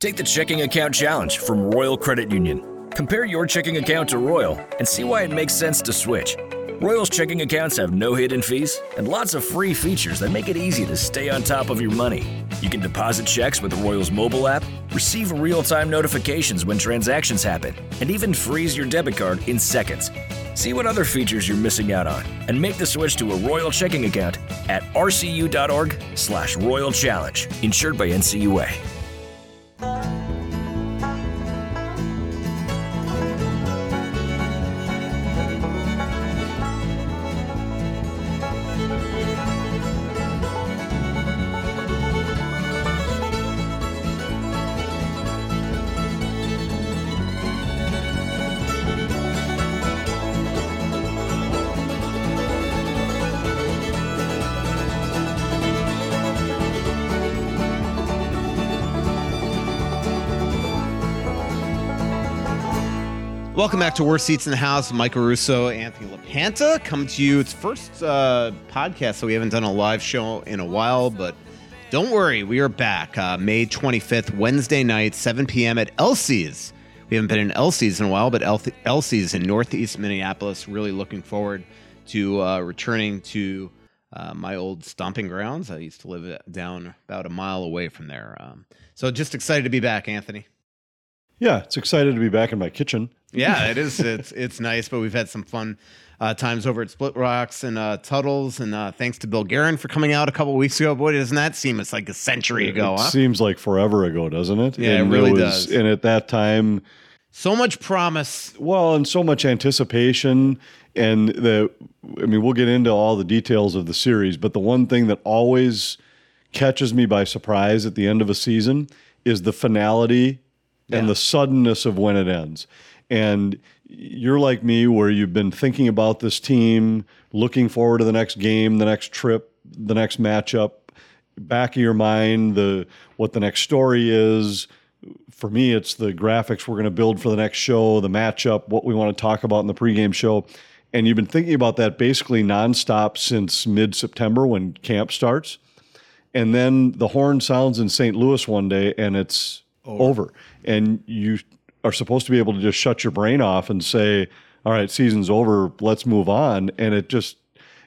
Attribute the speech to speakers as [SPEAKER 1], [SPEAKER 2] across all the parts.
[SPEAKER 1] Take the checking account challenge from Royal Credit Union. Compare your checking account to Royal and see why it makes sense to switch. Royal's checking accounts have no hidden fees and lots of free features that make it easy to stay on top of your money. You can deposit checks with Royal's mobile app, receive real time notifications when transactions happen, and even freeze your debit card in seconds. See what other features you're missing out on and make the switch to a Royal checking account at rcu.org slash royal challenge. Insured by NCUA. Bye.
[SPEAKER 2] Welcome back to Worst Seats in the House. Michael Russo, Anthony LaPanta, coming to you. It's first uh, podcast, so we haven't done a live show in a while, but don't worry, we are back. Uh, May 25th, Wednesday night, 7 p.m. at Elsie's. We haven't been in Elsie's in a while, but Elsie's in Northeast Minneapolis. Really looking forward to uh, returning to uh, my old stomping grounds. I used to live down about a mile away from there. Um, so just excited to be back, Anthony.
[SPEAKER 3] Yeah, it's excited to be back in my kitchen.
[SPEAKER 2] Yeah, it is. It's it's nice, but we've had some fun uh, times over at Split Rocks and uh, Tuttles, and uh, thanks to Bill Guerin for coming out a couple weeks ago. Boy, doesn't that seem it's like a century ago?
[SPEAKER 3] It
[SPEAKER 2] huh?
[SPEAKER 3] seems like forever ago, doesn't it?
[SPEAKER 2] Yeah, and it really it was, does.
[SPEAKER 3] And at that time,
[SPEAKER 2] so much promise.
[SPEAKER 3] Well, and so much anticipation, and the I mean, we'll get into all the details of the series, but the one thing that always catches me by surprise at the end of a season is the finality yeah. and the suddenness of when it ends. And you're like me, where you've been thinking about this team, looking forward to the next game, the next trip, the next matchup. Back of your mind, the what the next story is. For me, it's the graphics we're going to build for the next show, the matchup, what we want to talk about in the pregame show. And you've been thinking about that basically nonstop since mid September when camp starts. And then the horn sounds in St. Louis one day and it's over. over. And you are supposed to be able to just shut your brain off and say, all right, season's over, let's move on. And it just,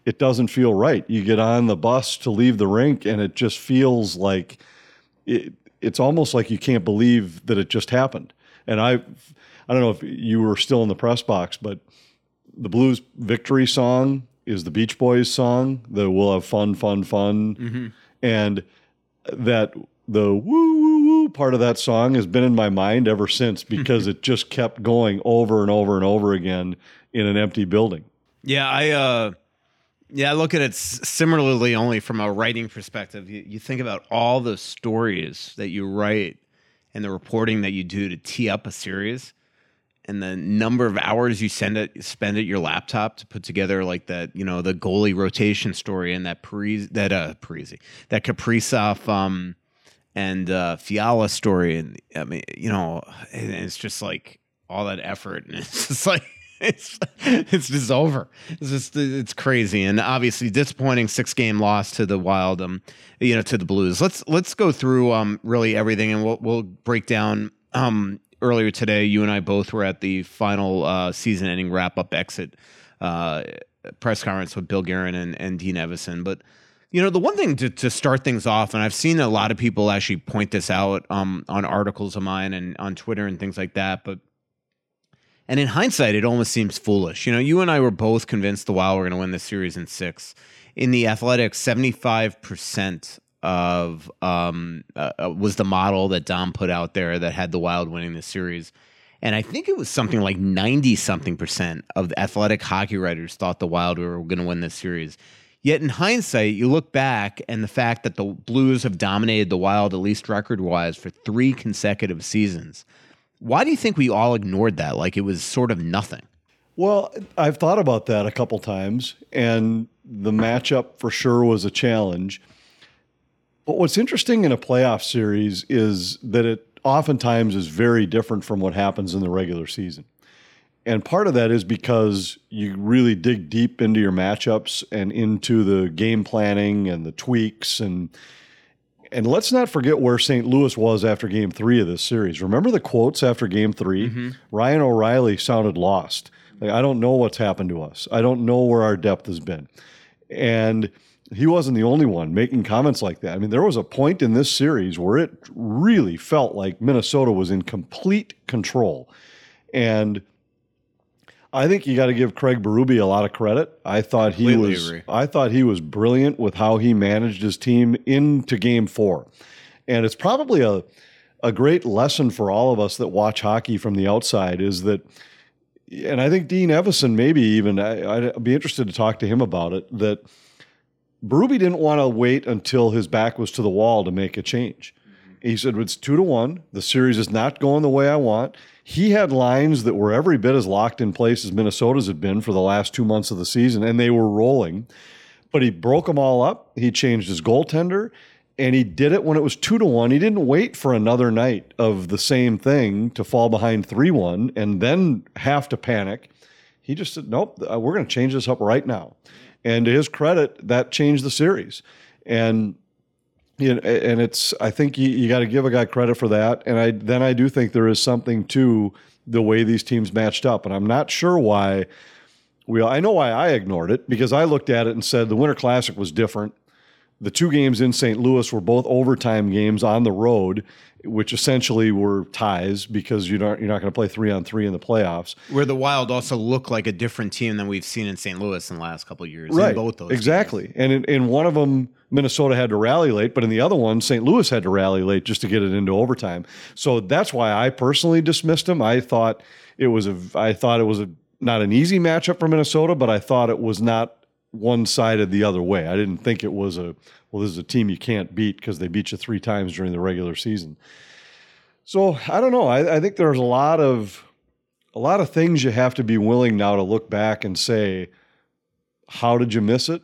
[SPEAKER 3] it doesn't feel right. You get on the bus to leave the rink and it just feels like it, it's almost like you can't believe that it just happened. And I, I don't know if you were still in the press box, but the Blues victory song is the Beach Boys song, the We'll Have Fun, Fun, Fun. Mm-hmm. And that the woo part of that song has been in my mind ever since because it just kept going over and over and over again in an empty building.
[SPEAKER 2] Yeah, I uh yeah, I look at it similarly only from a writing perspective. You, you think about all the stories that you write and the reporting that you do to tee up a series and the number of hours you send it spend at your laptop to put together like that, you know, the goalie rotation story and that Parise, that uh Parise, that Kaprizov um and uh, Fiala story, and I mean, you know, it's just like all that effort, and it's just like it's it's just over. It's just it's crazy, and obviously disappointing six game loss to the Wild, um, you know, to the Blues. Let's let's go through um really everything, and we'll we'll break down um earlier today. You and I both were at the final uh, season ending wrap up exit uh, press conference with Bill Guerin and, and Dean Evason, but you know, the one thing to, to start things off, and I've seen a lot of people actually point this out um, on articles of mine and on Twitter and things like that, but and in hindsight, it almost seems foolish. You know, you and I were both convinced the Wild were going to win this series in six. In the Athletics, seventy-five percent of um, uh, uh, was the model that Dom put out there that had the Wild winning the series. And I think it was something like 90 something percent of the athletic hockey writers thought the Wild were going to win this series. Yet in hindsight, you look back and the fact that the Blues have dominated the Wild, at least record wise, for three consecutive seasons. Why do you think we all ignored that? Like it was sort of nothing.
[SPEAKER 3] Well, I've thought about that a couple times, and the matchup for sure was a challenge. But what's interesting in a playoff series is that it oftentimes is very different from what happens in the regular season. And part of that is because you really dig deep into your matchups and into the game planning and the tweaks and And let's not forget where St. Louis was after game three of this series. Remember the quotes after game 3
[SPEAKER 2] Mm-hmm.
[SPEAKER 3] Ryan O'Reilly sounded lost. Like, I don't know what's happened to us. I don't know where our depth has been. And he wasn't the only one making comments like that. I mean, there was a point in this series where it really felt like Minnesota was in complete control. And I think you got to give Craig Berube a lot of credit. I thought he
[SPEAKER 2] Completely
[SPEAKER 3] was
[SPEAKER 2] agree.
[SPEAKER 3] I thought he was brilliant with how he managed his team into game 4. And it's probably a a great lesson for all of us that watch hockey from the outside is that and I think Dean Evason maybe even I, I'd be interested to talk to him about it that Berube didn't want to wait until his back was to the wall to make a change. Mm-hmm. He said it's two to one. The series is not going the way I want. He had lines that were every bit as locked in place as Minnesota's had been for the last two months of the season, and they were rolling. But he broke them all up. He changed his goaltender, and he did it when it was two to one. He didn't wait for another night of the same thing to fall behind three one and then have to panic. He just said, "Nope, uh, we're going to change this up right now." And to his credit, that changed the series. And you know, and it's I think you, you got to give a guy credit for that. And I then I do think there is something to the way these teams matched up. And I'm not sure why we I know why I ignored it because I looked at it and said the Winter Classic was different. The two games in St. Louis were both overtime games on the road, which essentially were ties because you don't you're not going to play three on three in the playoffs.
[SPEAKER 2] Where the Wild also look like a different team than we've seen in St. Louis in the last couple of years. in both those.
[SPEAKER 3] exactly. And in, in one of them, Minnesota had to rally late, but in the other one, St. Louis had to rally late just to get it into overtime. So that's why I personally dismissed him. I thought it was a I thought it was a not an easy matchup for Minnesota, but I thought it was not one sided the other way. I didn't think it was a well, this is a team you can't beat because they beat you three times during the regular season. So I don't know. I, I think there's a lot of a lot of things you have to be willing now to look back and say, how did you miss it?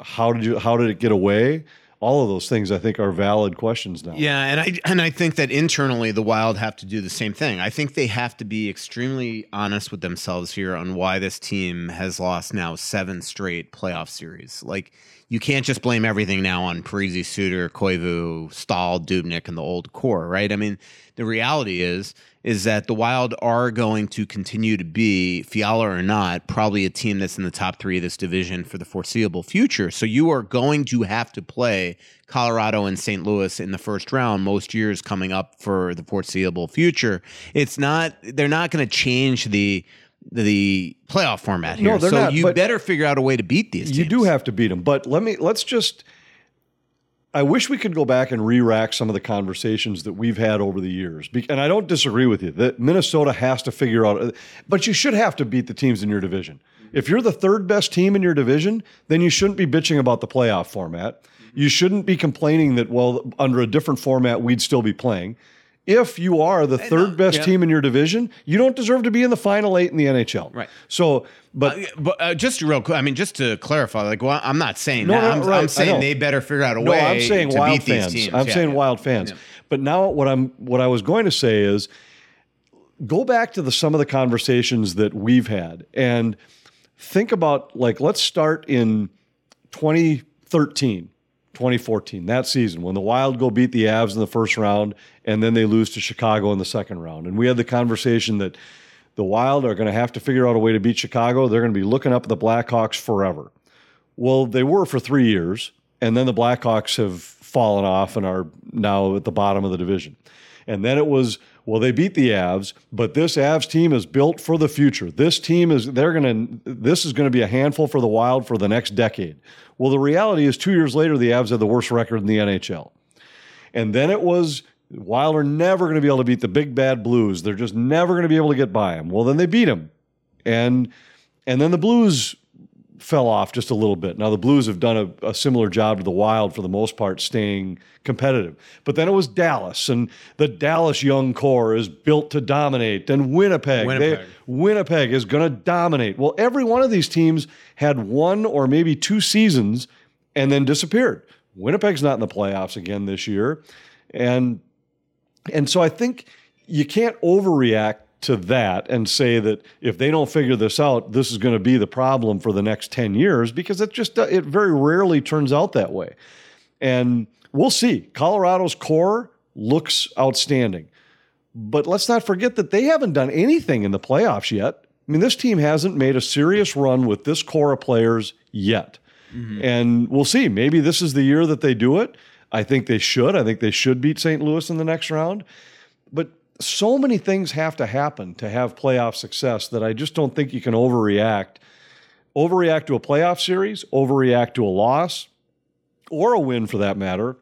[SPEAKER 3] How did you how did it get away? All of those things I think are valid questions now.
[SPEAKER 2] Yeah, and I and I think that internally the Wild have to do the same thing. I think they have to be extremely honest with themselves here on why this team has lost now seven straight playoff series. Like you can't just blame everything now on Parise, Suter, Koivu, Staal, Dubnyk, and the old core, right? I mean, the reality is is that the Wild are going to continue to be, Fiala or not, probably a team that's in the top three of this division for the foreseeable future. So you are going to have to play Colorado and St. Louis in the first round most years coming up for the foreseeable future. It's not, they're not going to change the the playoff format here.
[SPEAKER 3] No, they're
[SPEAKER 2] so
[SPEAKER 3] not,
[SPEAKER 2] you better figure out a way to beat these teams.
[SPEAKER 3] You do have to beat them, but let me let's just. I wish we could go back and re-rack some of the conversations that we've had over the years, and I don't disagree with you that Minnesota has to figure out, but you should have to beat the teams in your division. If you're the third best team in your division, then you shouldn't be bitching about the playoff format. You shouldn't be complaining that well, under a different format, we'd still be playing. If you are the third best
[SPEAKER 2] yeah.
[SPEAKER 3] team in your division, you don't deserve to be in the final eight in the NHL.
[SPEAKER 2] Right.
[SPEAKER 3] So, but
[SPEAKER 2] Uh, but uh, just real quick, I mean, just to clarify, like, well, I'm not saying
[SPEAKER 3] No,
[SPEAKER 2] that.
[SPEAKER 3] no,
[SPEAKER 2] I'm,
[SPEAKER 3] right,
[SPEAKER 2] I'm saying they better figure out a
[SPEAKER 3] No,
[SPEAKER 2] way
[SPEAKER 3] I'm saying
[SPEAKER 2] to
[SPEAKER 3] wild
[SPEAKER 2] beat these
[SPEAKER 3] fans.
[SPEAKER 2] teams.
[SPEAKER 3] I'm
[SPEAKER 2] Yeah,
[SPEAKER 3] saying
[SPEAKER 2] yeah.
[SPEAKER 3] wild fans. But now what I'm what I was going to say is go back to the some of the conversations that we've had and think about like let's start in 2013 2014 that season when the wild go beat the avs in the first round and then they lose to chicago in the second round. And we had the conversation that the wild are going to have to figure out a way to beat chicago. They're going to be looking up at the blackhawks forever. Well, they were for three years, and then the Blackhawks have fallen off and are now at the bottom of the division. And then it was, well, they beat the Avs, but this Avs team is built for the future. This team is, they're going to, this is going to be a handful for the Wild for the next decade. Well, the reality is, two years later, the Avs had the worst record in the NHL. And then it was, Wild are never going to be able to beat the big bad Blues. They're just never going to be able to get by them. Well, then they beat them. And, and then the Blues fell off just a little bit. Now the Blues have done a, a, similar job to the Wild for the most part, staying competitive. But then it was Dallas, and the Dallas young core is built to dominate. And Winnipeg,
[SPEAKER 2] Winnipeg.
[SPEAKER 3] They, Winnipeg is going to dominate. Well, every one of these teams had one or maybe two seasons and then disappeared. Winnipeg's not in the playoffs again this year, and and so I think you can't overreact to that and say that if they don't figure this out, this is going to be the problem for the next 10 years because it just it very rarely turns out that way. And we'll see. Colorado's core looks outstanding. But let's not forget that they haven't done anything in the playoffs yet. I mean, this team hasn't made a serious run with this core of players yet. Mm-hmm. And we'll see. Maybe this is the year that they do it. I think they should. I think they should beat St. Louis in the next round. But so many things have to happen to have playoff success that I just don't think you can overreact. Overreact to a playoff series, overreact to a loss, or a win for that matter,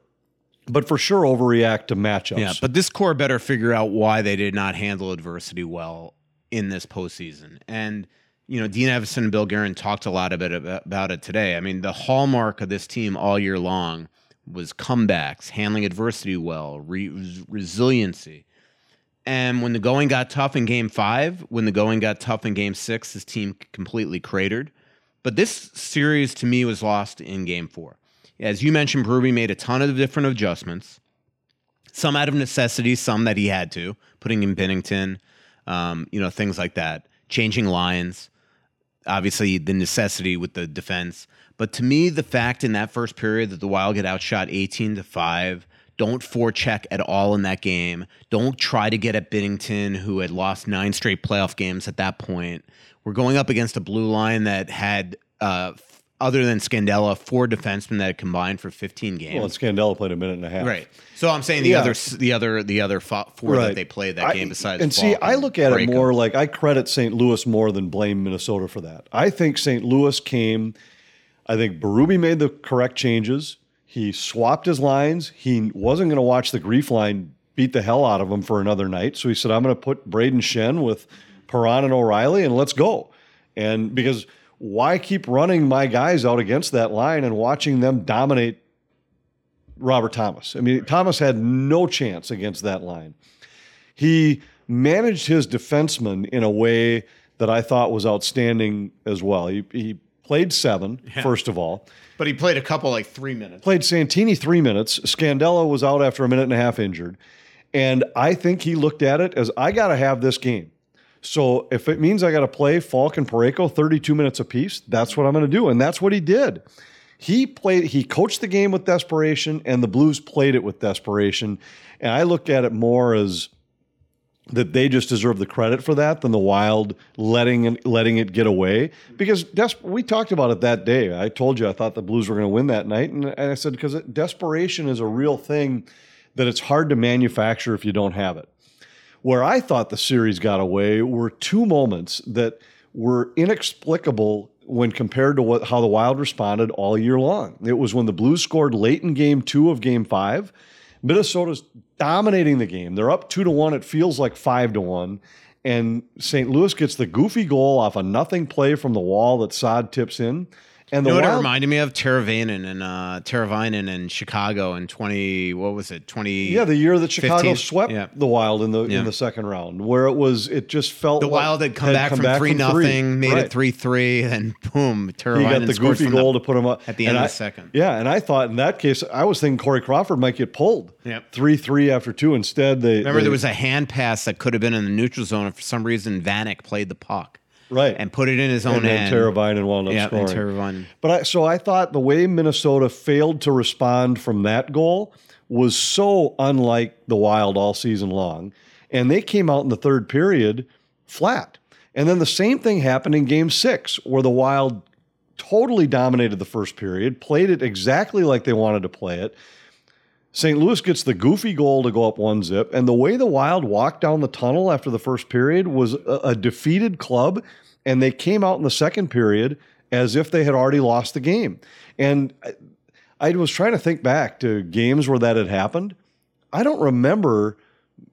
[SPEAKER 3] but for sure overreact to matchups.
[SPEAKER 2] Yeah, but this core better figure out why they did not handle adversity well in this postseason. And you know, Dean Evason and Bill Guerin talked a lot about it, about it today. I mean, the hallmark of this team all year long was comebacks, handling adversity well, re- resiliency. And when the going got tough in game five, when the going got tough in game six, his team completely cratered. But this series to me was lost in game four. As you mentioned, Berube made a ton of different adjustments, some out of necessity, some that he had to, putting in Binnington, um, you know, things like that, changing lines, obviously the necessity with the defense. But to me, the fact in that first period that the Wild get outshot 18 to 5, don't forecheck at all in that game. Don't try to get at Binnington, who had lost nine straight playoff games at that point. We're going up against a blue line that had uh, other than Scandella, four defensemen that had combined for 15 games.
[SPEAKER 3] Well, Scandella played a minute and a half.
[SPEAKER 2] Right. So I'm saying the yeah. other, the other, the other four right. that they played that game besides.
[SPEAKER 3] And see, I look at it more like I credit St. Louis more than blame Minnesota for that. I think St. Louis came. I think Berube made the correct changes. He swapped his lines. He wasn't going to watch the grief line beat the hell out of him for another night. So he said, "I'm going to put Brayden Schenn with Perron and O'Reilly, and let's go." And because why keep running my guys out against that line and watching them dominate Robert Thomas? I mean, Thomas had no chance against that line. He managed his defensemen in a way that I thought was outstanding as well. He, he played seven, yeah. first of all.
[SPEAKER 2] But he played a couple like three minutes.
[SPEAKER 3] Played Santini three minutes. Scandella was out after a minute and a half injured. And I think he looked at it as I got to have this game. So if it means I got to play Faulk and Parayko 32 minutes apiece, that's what I'm going to do. And that's what he did. He played, he coached the game with desperation, and the Blues played it with desperation. And I looked at it more as that they just deserve the credit for that than the Wild letting it, letting it get away. Because des- we talked about it that day. I told you I thought the Blues were going to win that night, and I said because desperation is a real thing that it's hard to manufacture if you don't have it. Where I thought the series got away were two moments that were inexplicable when compared to what how the Wild responded all year long. It was when the Blues scored late in game two of game five. Minnesota's dominating the game. They're up two to one. It feels like five to one. And St. Louis gets the goofy goal off a nothing play from the wall that Saad tips in. And
[SPEAKER 2] you
[SPEAKER 3] know
[SPEAKER 2] what Wild, it reminded me of? Teravainen and uh, Teravainen in Chicago in twenty. What was it? Twenty.
[SPEAKER 3] Yeah, the year that Chicago swept yeah. the Wild in the yeah. in the second round, where it was it just felt
[SPEAKER 2] the like Wild had come had back come from back three from nothing, made right. it three three, and boom, Teravainen
[SPEAKER 3] he got the goofy goal the, to put him up
[SPEAKER 2] at the end
[SPEAKER 3] of
[SPEAKER 2] the second.
[SPEAKER 3] Yeah, and I thought in that case, I was thinking Corey Crawford might get pulled.
[SPEAKER 2] Yep.
[SPEAKER 3] three three after two. Instead, they
[SPEAKER 2] remember
[SPEAKER 3] they,
[SPEAKER 2] there was a hand pass that could have been in the neutral zone, and for some reason Vanek played the puck
[SPEAKER 3] right,
[SPEAKER 2] and put it in his own
[SPEAKER 3] and
[SPEAKER 2] end.
[SPEAKER 3] Teravainen wound up
[SPEAKER 2] yeah,
[SPEAKER 3] scoring.
[SPEAKER 2] And Teravainen.
[SPEAKER 3] But I, so I thought the way Minnesota failed to respond from that goal was so unlike the Wild all season long, and they came out in the third period flat. And then the same thing happened in Game Six, where the Wild totally dominated the first period, played it exactly like they wanted to play it. St. Louis gets the goofy goal to go up one zip, and the way the Wild walked down the tunnel after the first period was a, a defeated club, and they came out in the second period as if they had already lost the game. And I, I was trying to think back to games where that had happened. I don't remember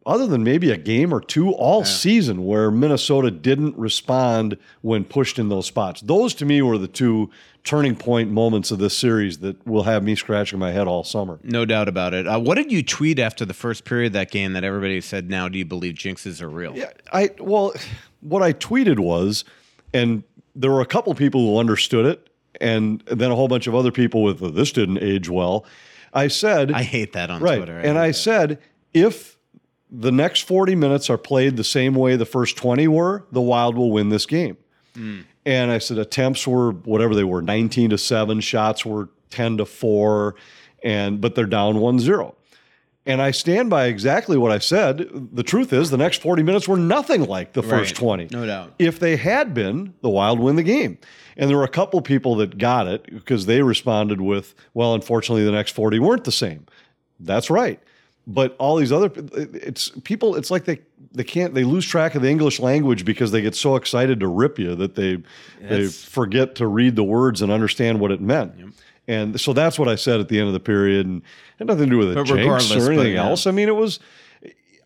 [SPEAKER 3] other than maybe a game or two all yeah. season where Minnesota didn't respond when pushed in those spots. Those to me were the two turning point moments of this series that will have me scratching my head all summer.
[SPEAKER 2] No doubt about it. Uh, what did you tweet after the first period of that game that everybody said, now do you believe jinxes are real?
[SPEAKER 3] Yeah, I, well, what I tweeted was, and there were a couple people who understood it, and then a whole bunch of other people with, this didn't age well. I said,
[SPEAKER 2] I hate that on
[SPEAKER 3] right,
[SPEAKER 2] Twitter.
[SPEAKER 3] I and I that. said, if the next 40 minutes are played the same way the first 20 were, the Wild will win this game. Mm. And I said attempts were whatever they were, 19 to 7, shots were 10 to 4. and but they're down 1-0. And I stand by exactly what I said. The truth is, the next 40 minutes were nothing like the first
[SPEAKER 2] Right.
[SPEAKER 3] 20.
[SPEAKER 2] No doubt.
[SPEAKER 3] If they had been, the Wild win the game. And there were a couple people that got it because they responded with, well, unfortunately, the next 40 weren't the same. That's right. But all these other, it's people, it's like they, they can't, they lose track of the English language because they get so excited to rip you that they, they forget to read the words and understand what it meant. And so that's what I said at the end of the period and had nothing to do with the jinx
[SPEAKER 2] regardless,
[SPEAKER 3] or anything
[SPEAKER 2] yeah.
[SPEAKER 3] else. I mean, it was,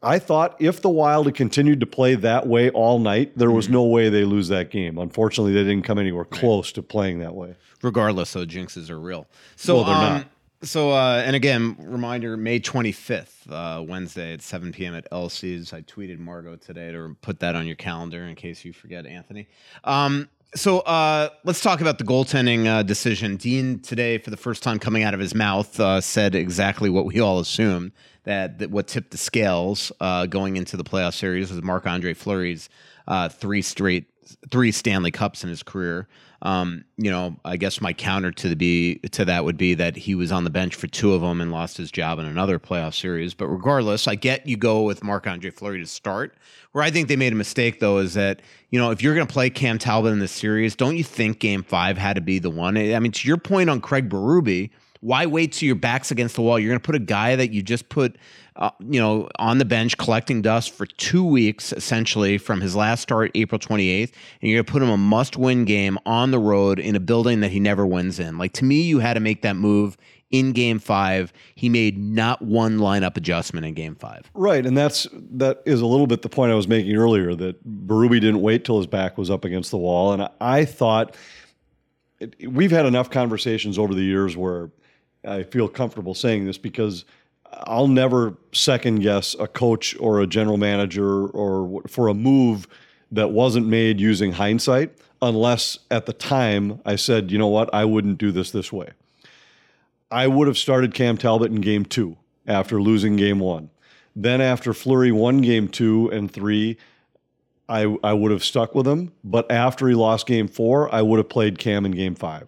[SPEAKER 3] I thought if the Wild had continued to play that way all night, there
[SPEAKER 2] Mm-hmm.
[SPEAKER 3] was no way they lose that game. Unfortunately, they didn't come anywhere close to playing that way.
[SPEAKER 2] regardless though jinxes are real so
[SPEAKER 3] Well, they're
[SPEAKER 2] um,
[SPEAKER 3] not.
[SPEAKER 2] So uh and again reminder may 25th uh wednesday at 7 p.m at Elsie's i tweeted margot today to put that on your calendar in case you forget anthony um so uh, let's talk about the goaltending uh, decision. Dean today, for the first time coming out of his mouth, uh, said exactly what we all assumed that, that what tipped the scales uh, going into the playoff series was Marc Andre Fleury's uh, three straight, three Stanley Cups in his career. Um, you know, I guess my counter to the be to that would be that he was on the bench for two of them and lost his job in another playoff series. But regardless, I get you go with Marc Andre Fleury to start. Where I think they made a mistake though is that you know if you're going to play Cam Talbot in this series, don't you think Game Five had to be the one? I mean, to your point on Craig Berube, why wait till your back's against the wall? You're going to put a guy that you just put, uh, you know, on the bench collecting dust for two weeks, essentially from his last start, April 28th, and you're going to put him a must-win game on the road in a building that he never wins in. Like to me, you had to make that move in Game Five. He made not one lineup adjustment in Game Five.
[SPEAKER 3] Right, and that's that is a little bit the point I was making earlier that Berube didn't wait till his back was up against the wall, and I, thought we've had enough conversations over the years where I feel comfortable saying this because I'll never second guess a coach or a general manager or for a move that wasn't made using hindsight unless at the time I said, you know what, I wouldn't do this this way. I would have started Cam Talbot in game two after losing game one. Then after Fleury won game two and three, I, I would have stuck with him. But after he lost game four, I would have played Cam in game five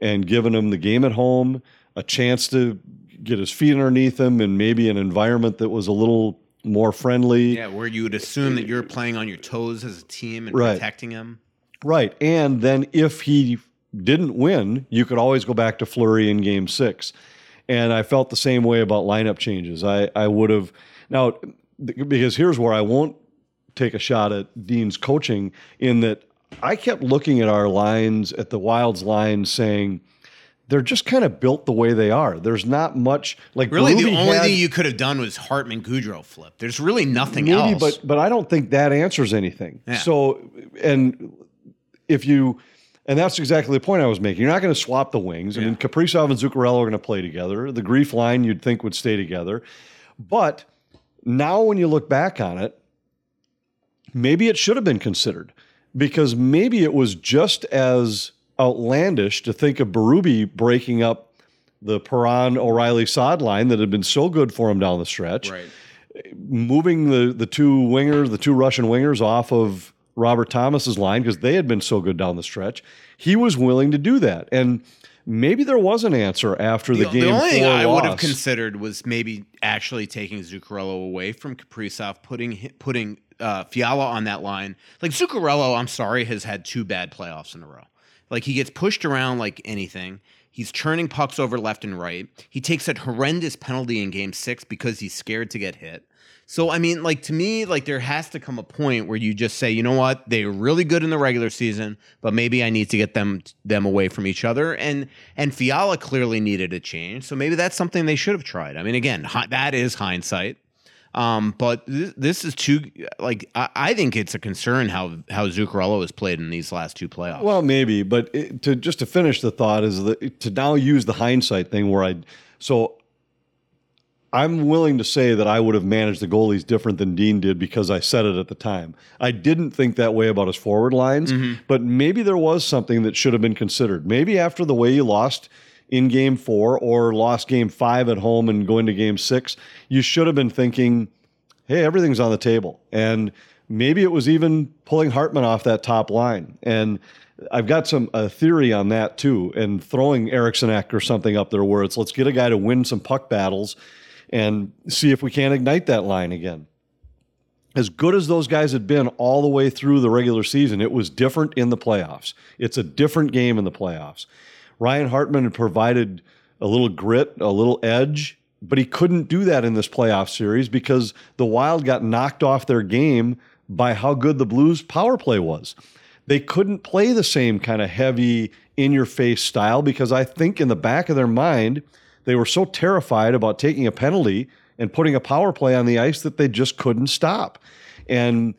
[SPEAKER 3] and given him the game at home, a chance to get his feet underneath him, and maybe an environment that was a little more friendly.
[SPEAKER 2] Yeah, where you would assume that you're playing on your toes as a team and
[SPEAKER 3] Right.
[SPEAKER 2] protecting him.
[SPEAKER 3] Right. And then if he didn't win, you could always go back to Fleury in game six. And I felt the same way about lineup changes. I, I would have now because here's where I won't take a shot at Dean's coaching in that I kept looking at our lines, at the Wilds lines, saying they're just kind of built the way they are. There's not much like
[SPEAKER 2] Really, the only
[SPEAKER 3] had-
[SPEAKER 2] thing you could have done was Hartman Gaudreau flip. There's really nothing
[SPEAKER 3] maybe,
[SPEAKER 2] else.
[SPEAKER 3] but but I don't think that answers anything.
[SPEAKER 2] Yeah.
[SPEAKER 3] So, and if you, and that's exactly the point I was making. You're not going to swap the wings. I mean, Kaprizov and Zuccarello are going to play together. The grief line you'd think would stay together, but now when you look back on it, maybe it should have been considered because maybe it was just as outlandish to think of Berube breaking up the Perron O'Reilly Saad line that had been so good for him down the stretch
[SPEAKER 2] right.
[SPEAKER 3] moving the the two wingers, the two Russian wingers off of Robert Thomas's line because they had been so good down the stretch. He was willing to do that, and maybe there was an answer after the,
[SPEAKER 2] The,
[SPEAKER 3] game.
[SPEAKER 2] the only thing I would have considered was maybe actually taking Zuccarello away from Kaprizov, putting putting uh, Fiala on that line. Like Zuccarello, I'm sorry, has had two bad playoffs in a row. Like he gets pushed around like anything. He's churning pucks over left and right. He takes that horrendous penalty in game six because he's scared to get hit. So I mean, like to me, like there has to come a point where you just say, you know what, they're really good in the regular season, but maybe I need to get them them away from each other. And and Fiala clearly needed a change, so maybe that's something they should have tried. I mean, again, that is hindsight. Um, but th- this is too like I, I think it's a concern how how Zuccarello has played in these last two playoffs.
[SPEAKER 3] Well, maybe, but it, to just to finish the thought is that to now use the hindsight thing where I so I'm willing to say that I would have managed the goalies different than Dean did because I said it at the time. I didn't think that way about his forward lines, but maybe there was something that should have been considered. Maybe after the way you lost in game 4 or lost game 5 at home and going to game 6, you should have been thinking, "Hey, everything's on the table." And maybe it was even pulling Hartman off that top line. And I've got some a theory on that too, and throwing Eriksson Ek or something up there where it's let's get a guy to win some puck battles and see if we can't ignite that line again. As good as those guys had been all the way through the regular season, it was different in the playoffs. It's a different game in the playoffs. Ryan Hartman had provided a little grit, a little edge, but he couldn't do that in this playoff series because the Wild got knocked off their game by how good the Blues power play was. They couldn't play the same kind of heavy, in your face style because I think in the back of their mind, they were so terrified about taking a penalty and putting a power play on the ice that they just couldn't stop. And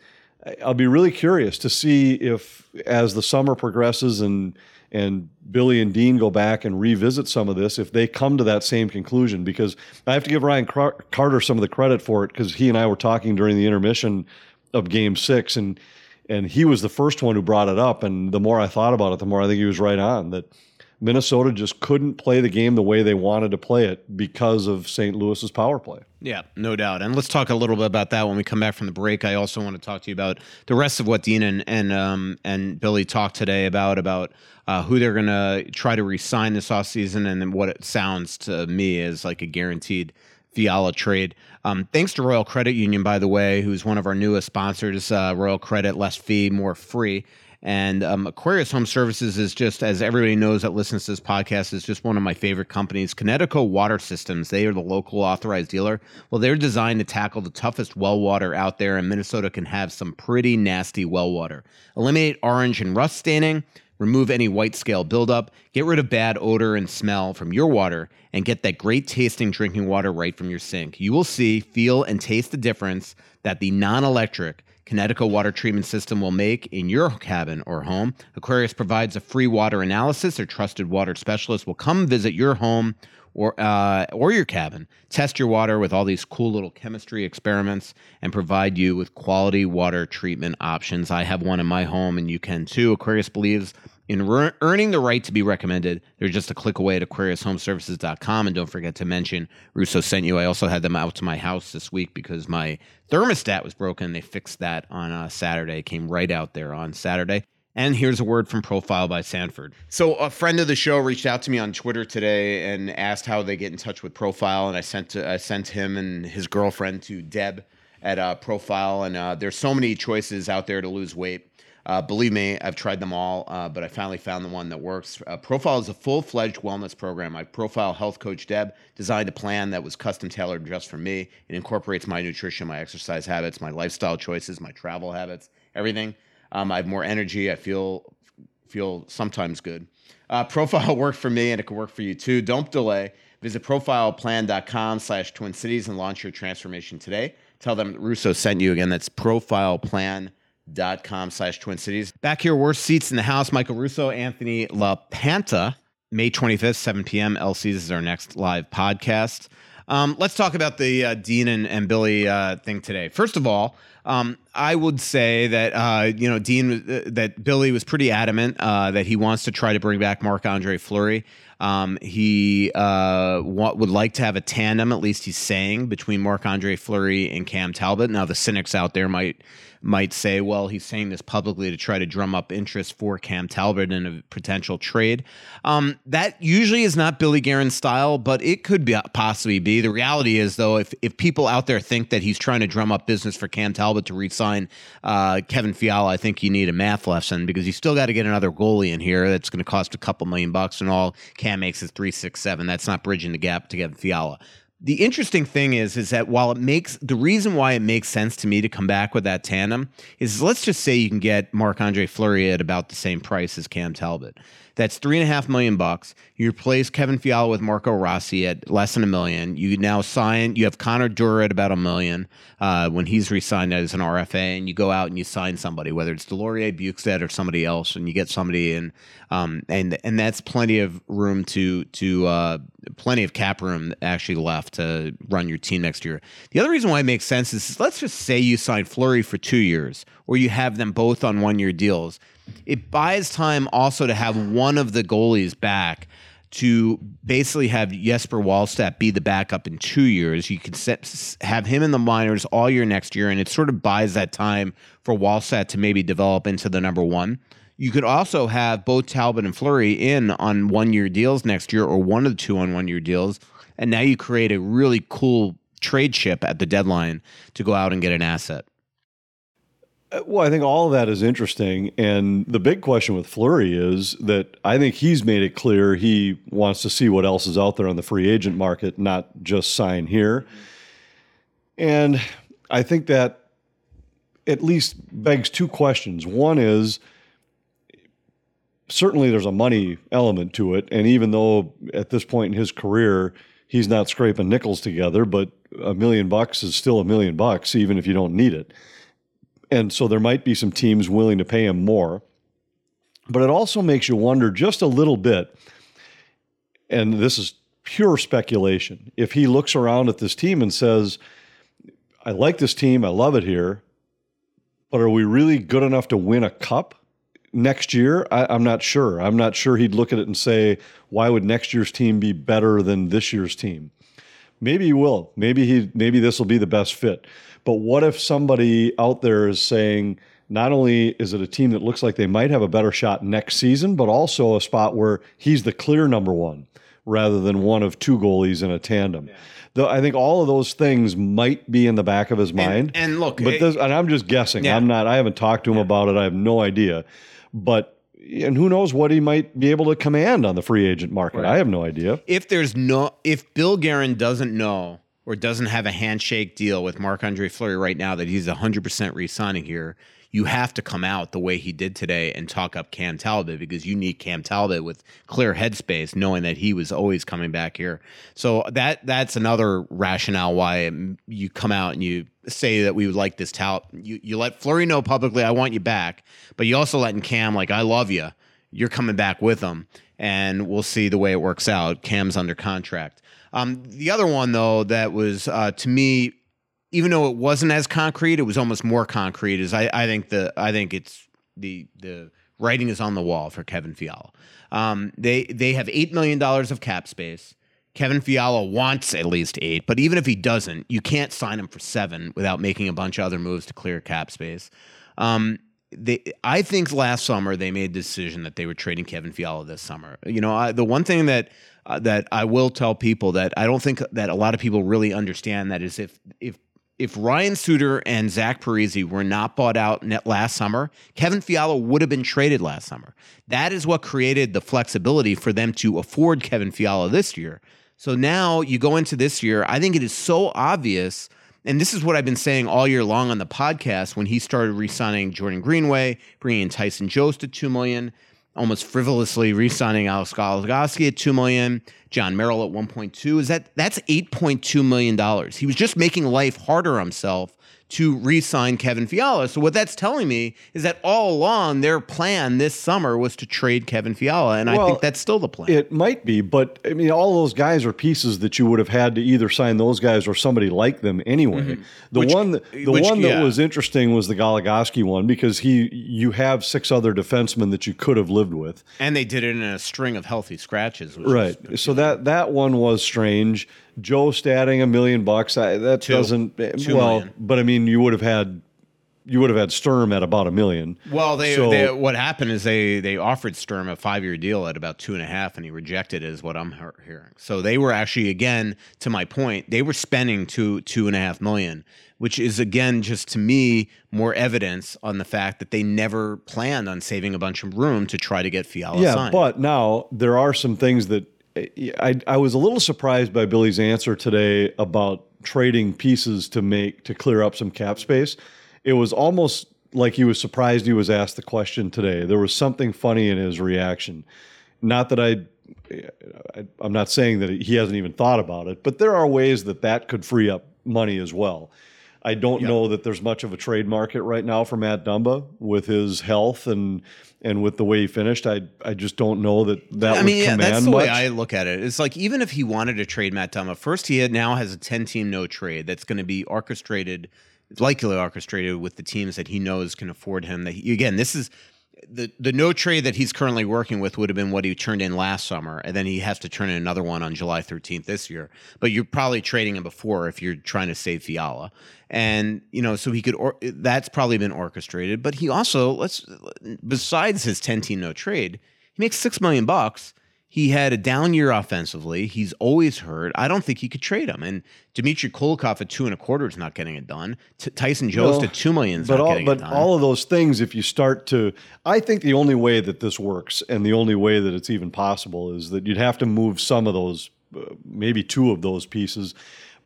[SPEAKER 3] I'll be really curious to see if, as the summer progresses and and Billy and Dean go back and revisit some of this, if they come to that same conclusion, because I have to give Ryan Carter some of the credit for it because he and I were talking during the intermission of Game Six, and and he was the first one who brought it up. And the more I thought about it, the more I think he was right on that Minnesota just couldn't play the game the way they wanted to play it because of St. Louis's power play.
[SPEAKER 2] Yeah, no doubt. And let's talk a little bit about that when we come back from the break. I also want to talk to you about the rest of what Dean and and um, and Billy talked today about about uh, who they're going to try to re-sign this offseason and then what it sounds to me is like a guaranteed Fiala trade. Um, thanks to Royal Credit Union, by the way, who's one of our newest sponsors. Uh, Royal Credit, less fee, more free. And um, Aquarius Home Services is just, as everybody knows that listens to this podcast, is just one of my favorite companies. Kinetico Water Systems, they are the local authorized dealer. Well, they're designed to tackle the toughest well water out there, and Minnesota can have some pretty nasty well water. Eliminate orange and rust staining, remove any white scale buildup, get rid of bad odor and smell from your water, and get that great tasting drinking water right from your sink. You will see, feel, and taste the difference that the non electric Kinetico water treatment system will make in your cabin or home. Aquarius provides a free water analysis. Their trusted water specialist will come visit your home or uh, or your cabin, test your water with all these cool little chemistry experiments, and provide you with quality water treatment options. I have one in my home, and you can too. Aquarius believes in re- earning the right to be recommended. They're just a click away at AquariusHomeservices.com. And don't forget to mention Russo sent you. I also had them out to my house this week because my thermostat was broken. They fixed that on uh, Saturday, came right out there on Saturday. And here's a word from Profile by Sanford. So, a friend of the show reached out to me on Twitter today and asked how they get in touch with Profile, and I sent to, I sent him and his girlfriend to Deb at uh, Profile. And uh, there's so many choices out there to lose weight. Uh, believe me, I've tried them all, uh, but I finally found the one that works. Uh, Profile is a full fledged wellness program. My Profile health coach, Deb, designed a plan that was custom tailored just for me. It incorporates my nutrition, my exercise habits, my lifestyle choices, my travel habits, everything. Um, I have more energy. I feel feel sometimes good. Uh, profile worked for me, and it can work for you too. Don't delay. Visit profileplan.com slash Twin Cities and launch your transformation today. Tell them Russo sent you again. That's profileplan.com dot com slash twin cities. Back here worst seats in the house. Michael russo anthony lapanta may 25th 7 p.m Elsie's is our next live podcast. Um, let's talk about the uh, dean and, and billy uh, thing today. First of all um, I would say that uh, you know Dean uh, that Billy was pretty adamant uh, that he wants to try to bring back Marc Andre Fleury. Um, he uh, would like to have a tandem, at least he's saying, between Marc Andre Fleury and Cam Talbot. Now the cynics out there might might say, well, he's saying this publicly to try to drum up interest for Cam Talbot in a potential trade. Um, that usually is not Billy Guerin's style, but it could be possibly be. The reality is, though, if if people out there think that he's trying to drum up business for Cam Talbot to re-sign uh, Kevin Fiala, I think you need a math lesson because you still got to get another goalie in here. That's going to cost a couple million bucks, and all Cam makes is three six seven. That's not bridging the gap to Kevin Fiala the interesting thing is is that while it makes the reason why it makes sense to me to come back with that tandem is let's just say you can get Marc Andre Fleury at about the same price as Cam Talbot. That's three and a half million bucks. You replace Kevin Fiala with Marco Rossi at less than a million. You now sign. You have Connor Dewar at about a million uh, when he's re-signed as an RFA, and you go out and you sign somebody, whether it's Deslauriers, Bjugstad, or somebody else, and you get somebody in, um, and and that's plenty of room to to uh, plenty of cap room actually left to run your team next year. The other reason why it makes sense is let's just say you sign Fleury for two years, or you have them both on one year deals it buys time also to have one of the goalies back to basically have Jesper Wallstedt be the backup in two years. You could set, have him in the minors all year next year, and it sort of buys that time for Wallstedt to maybe develop into the number one. You could also have both Talbot and Fleury in on one year deals next year, or one of the two on one year deals, and now you create a really cool trade ship at the deadline to go out and get an asset.
[SPEAKER 3] Well, I think all of that is interesting. And the big question with Fleury is that I think he's made it clear he wants to see what else is out there on the free agent market, not just sign here. And I think that at least begs two questions. One is certainly there's a money element to it. And even though at this point in his career, he's not scraping nickels together, but a million bucks is still a million bucks, even if you don't need it. And so there might be some teams willing to pay him more. But it also makes you wonder just a little bit, and this is pure speculation. If he looks around at this team and says, I like this team, I love it here, but are we really good enough to win a cup next year? I, am not sure. I'm not sure he'd look at it and say, why would next year's team be better than this year's team? Maybe he will. Maybe he maybe this will be the best fit. But what if somebody out there is saying, not only is it a team that looks like they might have a better shot next season, but also a spot where he's the clear number one rather than one of two goalies in a tandem. Yeah. Though I think all of those things might be in the back of his mind.
[SPEAKER 2] And, and look,
[SPEAKER 3] but this, and I'm just guessing. Yeah. I'm not. I haven't talked to him yeah. about it. I have no idea. But and who knows what he might be able to command on the free agent market. Right. I have no idea.
[SPEAKER 2] If there's no, if Bill Guerin doesn't know or doesn't have a handshake deal with Marc Andre Fleury right now that he's 100% re signing here, you have to come out the way he did today and talk up Cam Talbot because you need Cam Talbot with clear headspace, knowing that he was always coming back here. So that that's another rationale why you come out and you say that we would like this Talbot. You you let Fleury know publicly, I want you back, but you also letting Cam like I love you. You're coming back with him, and we'll see the way it works out. Cam's under contract. Um, the other one, though, that was uh, to me, even though it wasn't as concrete, it was almost more concrete. Is I, I think the I think it's the the writing is on the wall for Kevin Fiala. Um, they they have eight million dollars of cap space. Kevin Fiala wants at least eight, but even if he doesn't, you can't sign him for seven without making a bunch of other moves to clear cap space. Um, they, I think last summer they made a decision that they were trading Kevin Fiala this summer. You know, I, the one thing that uh, that I will tell people that I don't think that a lot of people really understand that is if if if Ryan Suter and Zach Parise were not bought out last summer, Kevin Fiala would have been traded last summer. That is what created the flexibility for them to afford Kevin Fiala this year. So now you go into this year, I think it is so obvious. And this is what I've been saying all year long on the podcast when he started re signing Jordan Greenway, bringing in Tyson Jost to 2 million almost frivolously re-signing Alex Goligoski at two million, Jon Merrill at one point two. Is that that's eight point two million dollars? He was just making life harder on himself to re-sign Kevin Fiala. So what that's telling me is that all along their plan this summer was to trade Kevin Fiala, and well, I think that's still the plan.
[SPEAKER 3] It might be, but I mean, all those guys are pieces that you would have had to either sign those guys or somebody like them anyway. Mm-hmm. The which, one, that, the which, one that yeah. was interesting was the Goligoski one because he, you have six other defensemen that you could have lived with,
[SPEAKER 2] and they did it in a string of healthy scratches.
[SPEAKER 3] right. So that that one was strange. Jost adding a million bucks. I, that Two. doesn't Two well, million. but I mean, you would have had you would have had Sturm at about a million.
[SPEAKER 2] Well, they, so, they, what happened is they they offered Sturm a five year deal at about two and a half, and he rejected it. Is what I'm hearing. So they were actually again to my point, they were spending two two and a half million, which is again just to me more evidence on the fact that they never planned on saving a bunch of room to try to get Fiala
[SPEAKER 3] yeah,
[SPEAKER 2] signed.
[SPEAKER 3] but now there are some things that I, I was a little surprised by Billy's answer today about trading pieces to make to clear up some cap space. It was almost like he was surprised he was asked the question today. There was something funny in his reaction. Not that I, I I'm not saying that he hasn't even thought about it, but there are ways that that could free up money as well. I don't yep. know that there's much of a trade market right now for Matt Dumba with his health and and with the way he finished. I I just don't know that that. I mean, yeah,
[SPEAKER 2] that's the
[SPEAKER 3] much.
[SPEAKER 2] way I look at it. It's like even if he wanted to trade Matt Dumba, first he had, now has a ten team no trade that's going to be orchestrated, likely orchestrated with the teams that he knows can afford him. That he, again, this is the the no trade that he's currently working with would have been what he turned in last summer, and then he has to turn in another one on July 13th this year. But you're probably trading him before if you're trying to save Fiala, and you know so he could. Or, that's probably been orchestrated. But he also let's besides his 10 team no trade, he makes six million bucks he had a down year offensively. He's always hurt. I don't think he could trade him. And Dmitry Kulikov at two and a quarter is not getting it done. T- Tyson Jost well, at two million is
[SPEAKER 3] but
[SPEAKER 2] not
[SPEAKER 3] all,
[SPEAKER 2] getting
[SPEAKER 3] but
[SPEAKER 2] it done.
[SPEAKER 3] all of those things, if you start to, I think the only way that this works and the only way that it's even possible is that you'd have to move some of those, uh, maybe two of those pieces,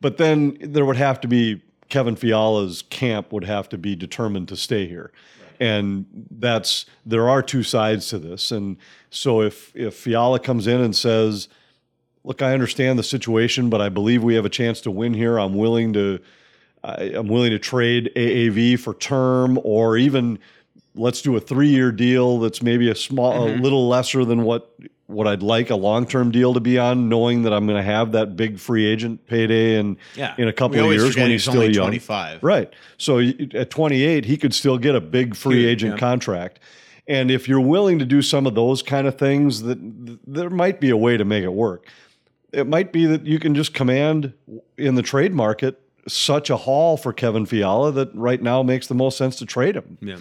[SPEAKER 3] but then there would have to be Kevin Fiala's camp would have to be determined to stay here and that's there are two sides to this. And so if if Fiala comes in and says, "Look, I understand the situation, but I believe we have a chance to win here. I'm willing to I, am willing to trade AAV for term, or even let's do a three year deal that's maybe a small, mm-hmm. a little lesser than what what I'd like a long term deal to be on, knowing that I'm going to have that big free agent payday and
[SPEAKER 2] yeah.
[SPEAKER 3] in a couple of years when he's,
[SPEAKER 2] he's
[SPEAKER 3] still young.
[SPEAKER 2] 25.
[SPEAKER 3] Right. So at 28, he could still get a big free agent yeah. contract. And if you're willing to do some of those kind of things, that there might be a way to make it work. It might be that you can just command in the trade market such a haul for Kevin Fiala that right now makes the most sense to trade him.
[SPEAKER 2] Yeah.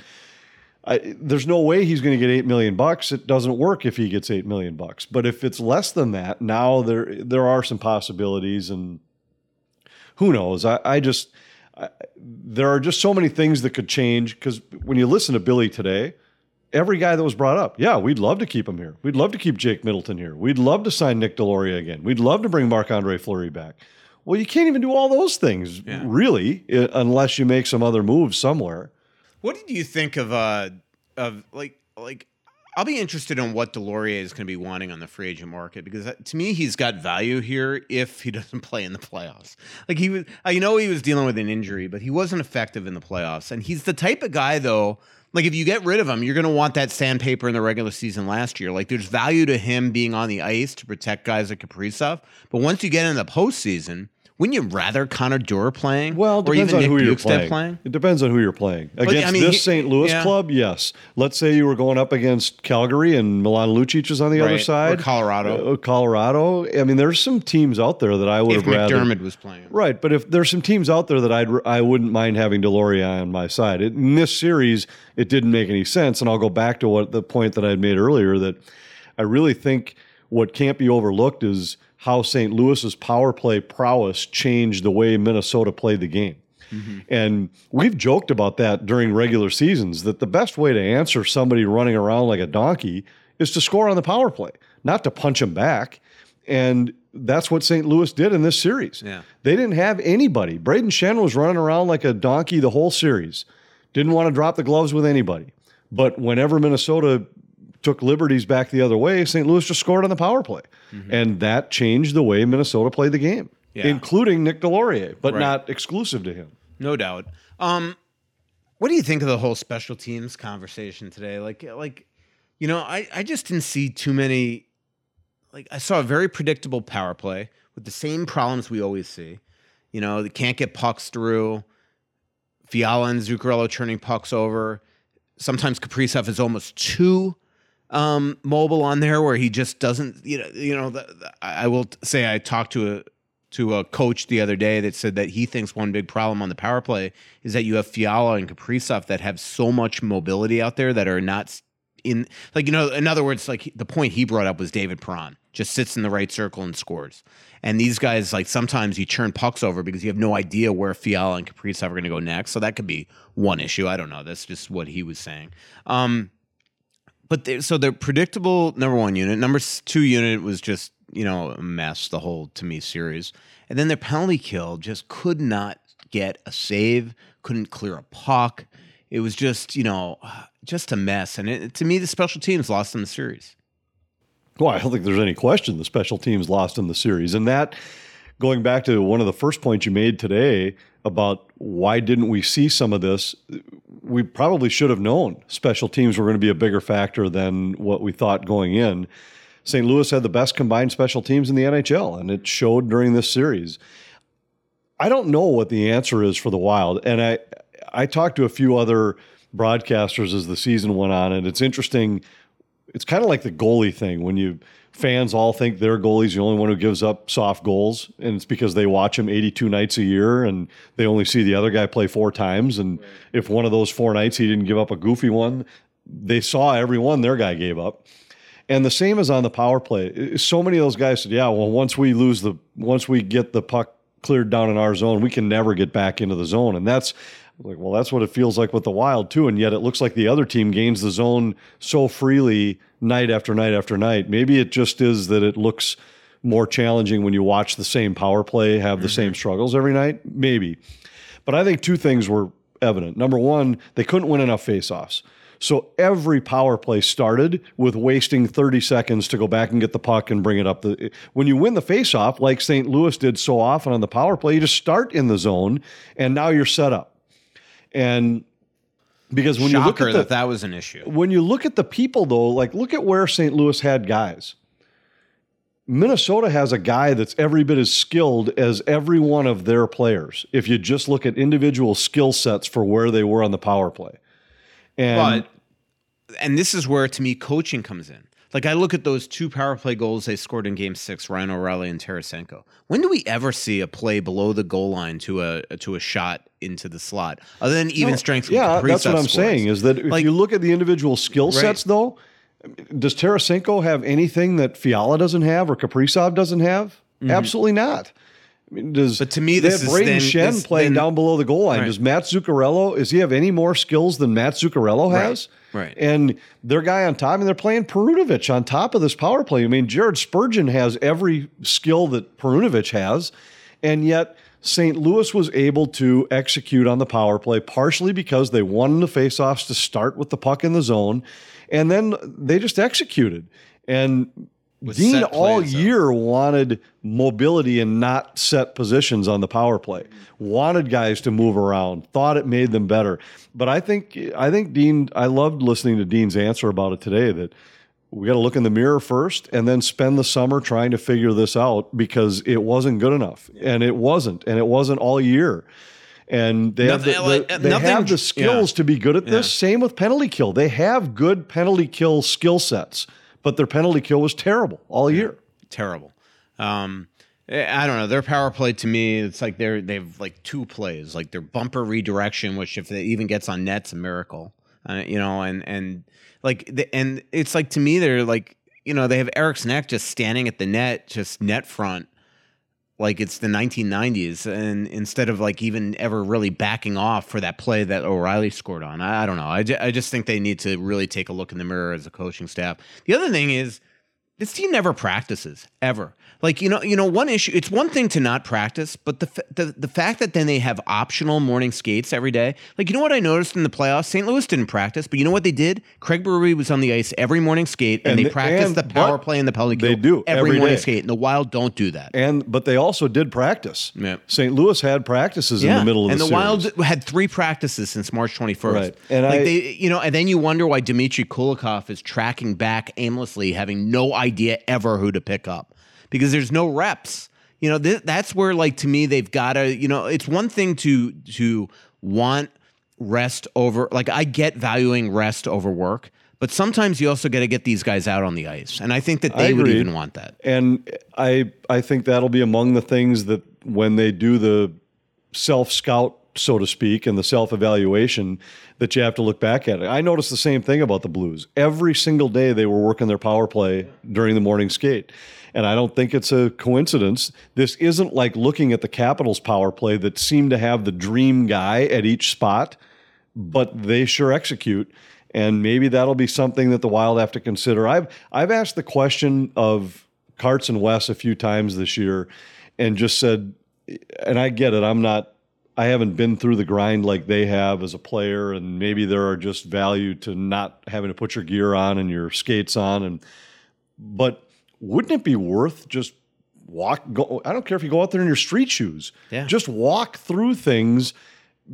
[SPEAKER 3] I, there's no way he's going to get eight million bucks. It doesn't work if he gets eight million bucks. But if it's less than that, now there there are some possibilities, and who knows? I, I just I, there are just so many things that could change because when you listen to Billy today, every guy that was brought up, yeah, we'd love to keep him here. We'd love to keep Jake Middleton here. We'd love to sign Nick Deslauriers again. We'd love to bring Marc Andre Fleury back. Well, you can't even do all those things yeah. really, unless you make some other moves somewhere.
[SPEAKER 2] What did you think of uh of like like I'll be interested in what Deslauriers is going to be wanting on the free agent market because uh, to me he's got value here if he doesn't play in the playoffs. Like he was, I know he was dealing with an injury, but he wasn't effective in the playoffs. And he's the type of guy though. Like if you get rid of him, you're going to want that sandpaper in the regular season last year. Like there's value to him being on the ice to protect guys like Kaprizov. But once you get in the postseason, wouldn't you rather Connor Dewar playing?
[SPEAKER 3] Well, it depends on Nick who you're playing. playing. It depends on who you're playing. Against I mean, this St. Louis yeah. club, yes. Let's say you were going up against Calgary and Milan Lucic is on the right. other side.
[SPEAKER 2] Or Colorado.
[SPEAKER 3] Uh, Colorado. I mean, there's some teams out there that I would
[SPEAKER 2] if
[SPEAKER 3] have rather.
[SPEAKER 2] MacDermid was playing.
[SPEAKER 3] Right, but if there's some teams out there that I'd I wouldn't mind having Deslauriers on my side. It, in this series, it didn't make any sense, and I'll go back to what the point that I made earlier that I really think what can't be overlooked is how St. Louis's power play prowess changed the way Minnesota played the game. Mm-hmm. And we've joked about that during regular seasons that the best way to answer somebody running around like a donkey is to score on the power play, not to punch them back. And that's what St. Louis did in this series.
[SPEAKER 2] Yeah.
[SPEAKER 3] They didn't have anybody. Brayden Schenn was running around like a donkey the whole series. Didn't want to drop the gloves with anybody. But whenever Minnesota took liberties back the other way, St. Louis just scored on the power play. Mm-hmm. And that changed the way Minnesota played the game, yeah. including Nick Deslauriers, but right. not exclusive to him.
[SPEAKER 2] No doubt. Um, what do you think of the whole special teams conversation today? Like, like, you know, I, I just didn't see too many. Like, I saw a very predictable power play with the same problems we always see. You know, they can't get pucks through. Fiala and Zuccarello turning pucks over. Sometimes Kaprizov is almost too um, mobile on there where he just doesn't. You know, you know. The, the, I will say I talked to a to a coach the other day that said that he thinks one big problem on the power play is that you have Fiala and Kaprizov that have so much mobility out there that are not in like you know in other words like the point he brought up was David Perron just sits in the right circle and scores. And these guys like sometimes you turn pucks over because you have no idea where Fiala and Kaprizov are going to go next. So that could be one issue. I don't know. That's just what he was saying. Um, but they, so they're predictable number one unit. Number two unit was just you know a mess the whole to me series, and then their penalty kill just could not get a save, couldn't clear a puck. It was just you know just a mess, and it, to me the special teams lost in the series.
[SPEAKER 3] Well, I don't think there's any question the special teams lost in the series, and that going back to one of the first points you made today about why didn't we see some of this, we probably should have known special teams were going to be a bigger factor than what we thought going in. St. Louis had the best combined special teams in the NHL, and it showed during this series. I don't know what the answer is for the Wild, and I I talked to a few other broadcasters as the season went on, and it's interesting. It's kind of like the goalie thing when you fans all think their goalie's the only one who gives up soft goals, and it's because they watch him 82 nights a year and they only see the other guy play four times. And if one of those four nights he didn't give up a goofy one, they saw every one their guy gave up. And the same is on the power play. So many of those guys said, "Yeah, well, once we lose the, once we get the puck cleared down in our zone, we can never get back into the zone." And that's like, well, that's what it feels like with the Wild too. And yet, it looks like the other team gains the zone so freely night after night after night. Maybe it just is that it looks more challenging when you watch the same power play have the mm-hmm. same struggles every night. Maybe, but I think two things were evident. Number one, they couldn't win enough faceoffs. So every power play started with wasting 30 seconds to go back and get the puck and bring it up. The, when you win the faceoff, like St. Louis did so often on the power play, you just start in the zone and now you're set up. And because when
[SPEAKER 2] Shocker
[SPEAKER 3] you look at
[SPEAKER 2] the, that that was an issue.
[SPEAKER 3] When you look at the people though, like look at where St. Louis had guys. Minnesota has a guy that's every bit as skilled as every one of their players. If you just look at individual skill sets for where they were on the power play. And
[SPEAKER 2] but and this is where to me coaching comes in. Like I look at those two power play goals they scored in Game Six, Ryan O'Reilly and Tarasenko. When do we ever see a play below the goal line to a to a shot into the slot, other than even no, strength?
[SPEAKER 3] Yeah, that's what I'm scores. saying. Is that if like, you look at the individual skill sets, right. though, does Tarasenko have anything that Fiala doesn't have or Kaprizov doesn't have? Mm-hmm. Absolutely not. I mean, does
[SPEAKER 2] but to me this
[SPEAKER 3] is Brayden
[SPEAKER 2] then,
[SPEAKER 3] Schenn playing then, down below the goal line? Right. Does Matt Zuccarello? Does he have any more skills than Matt Zuccarello has?
[SPEAKER 2] Right. Right.
[SPEAKER 3] And their guy on top, and they're playing Perunovich on top of this power play. I mean, Jared Spurgeon has every skill that Perunovich has, and yet St. Louis was able to execute on the power play partially because they won the faceoffs to start with the puck in the zone, and then they just executed. And Dean all year wanted mobility and not set positions on the power play. Wanted guys to move around. Thought it made them better. But I think I think Dean. I loved listening to Dean's answer about it today. That we got to look in the mirror first and then spend the summer trying to figure this out because it wasn't good enough, and it wasn't, and it wasn't all year. And they nothing, have the, the they nothing, have the skills yeah. to be good at this. Yeah. Same with penalty kill. They have good penalty kill skill sets but their penalty kill was terrible all year.
[SPEAKER 2] Terrible. Um, I don't know. Their power play to me, it's like they're they've like two plays, like their bumper redirection, which if it even gets on net's a miracle. Uh, you know, and and like the, and it's like to me they're like you know they have Eriksson Ek just standing at the net, just net front, like it's the 1990s and instead of like even ever really backing off for that play that O'Reilly scored on. I, I don't know. I, ju- I just think they need to really take a look in the mirror as a coaching staff. The other thing is this team never practices ever. Like you know, you know, one issue. It's one thing to not practice, but the the the fact that then they have optional morning skates every day. Like you know what I noticed in the playoffs, St. Louis didn't practice, but you know what they did? Craig Berube was on the ice every morning skate, and, and they practiced the power play and the penalty
[SPEAKER 3] They do
[SPEAKER 2] every, every morning
[SPEAKER 3] day.
[SPEAKER 2] skate. And the Wild don't do that.
[SPEAKER 3] And but they also did practice. Yeah. St. Louis had practices yeah. in the middle of the season.
[SPEAKER 2] and
[SPEAKER 3] the,
[SPEAKER 2] the Wild had three practices since March twenty first.
[SPEAKER 3] Right. And
[SPEAKER 2] like
[SPEAKER 3] I,
[SPEAKER 2] they, you know, and then you wonder why Dmitry Kulikov is tracking back aimlessly, having no idea ever who to pick up because there's no reps. You know, th- that's where like to me they've got to, you know, it's one thing to to want rest over like I get valuing rest over work, but sometimes you also got to get these guys out on the ice. And I think that they would even want that.
[SPEAKER 3] And I I think that'll be among the things that when they do the self scout so to speak, and the self evaluation that you have to look back at it. I noticed the same thing about the Blues. Every single day they were working their power play during the morning skate. And I don't think it's a coincidence. This isn't like looking at the Capitals power play that seemed to have the dream guy at each spot, but they sure execute. And maybe that'll be something that the Wild have to consider. I've I've asked the question of Carson Wes a few times this year and just said, and I get it, I'm not I haven't been through the grind like they have as a player, and maybe there are just value to not having to put your gear on and your skates on. And but wouldn't it be worth just walk? Go. I don't care if you go out there in your street shoes.
[SPEAKER 2] Yeah.
[SPEAKER 3] Just walk through things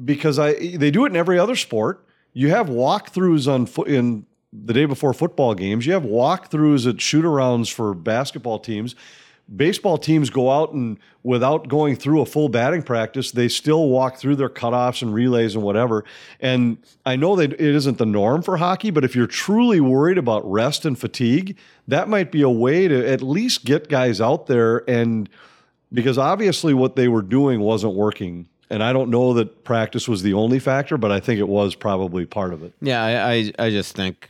[SPEAKER 3] because I they do it in every other sport. You have walkthroughs on foot in the day before football games. You have walkthroughs at shoot arounds for basketball teams baseball teams go out and without going through a full batting practice, they still walk through their cutoffs and relays and whatever. And I know that it isn't the norm for hockey, but if you're truly worried about rest and fatigue, that might be a way to at least get guys out there and because obviously what they were doing wasn't working. And I don't know that practice was the only factor, but I think it was probably part of it.
[SPEAKER 2] Yeah, I, I, I just think,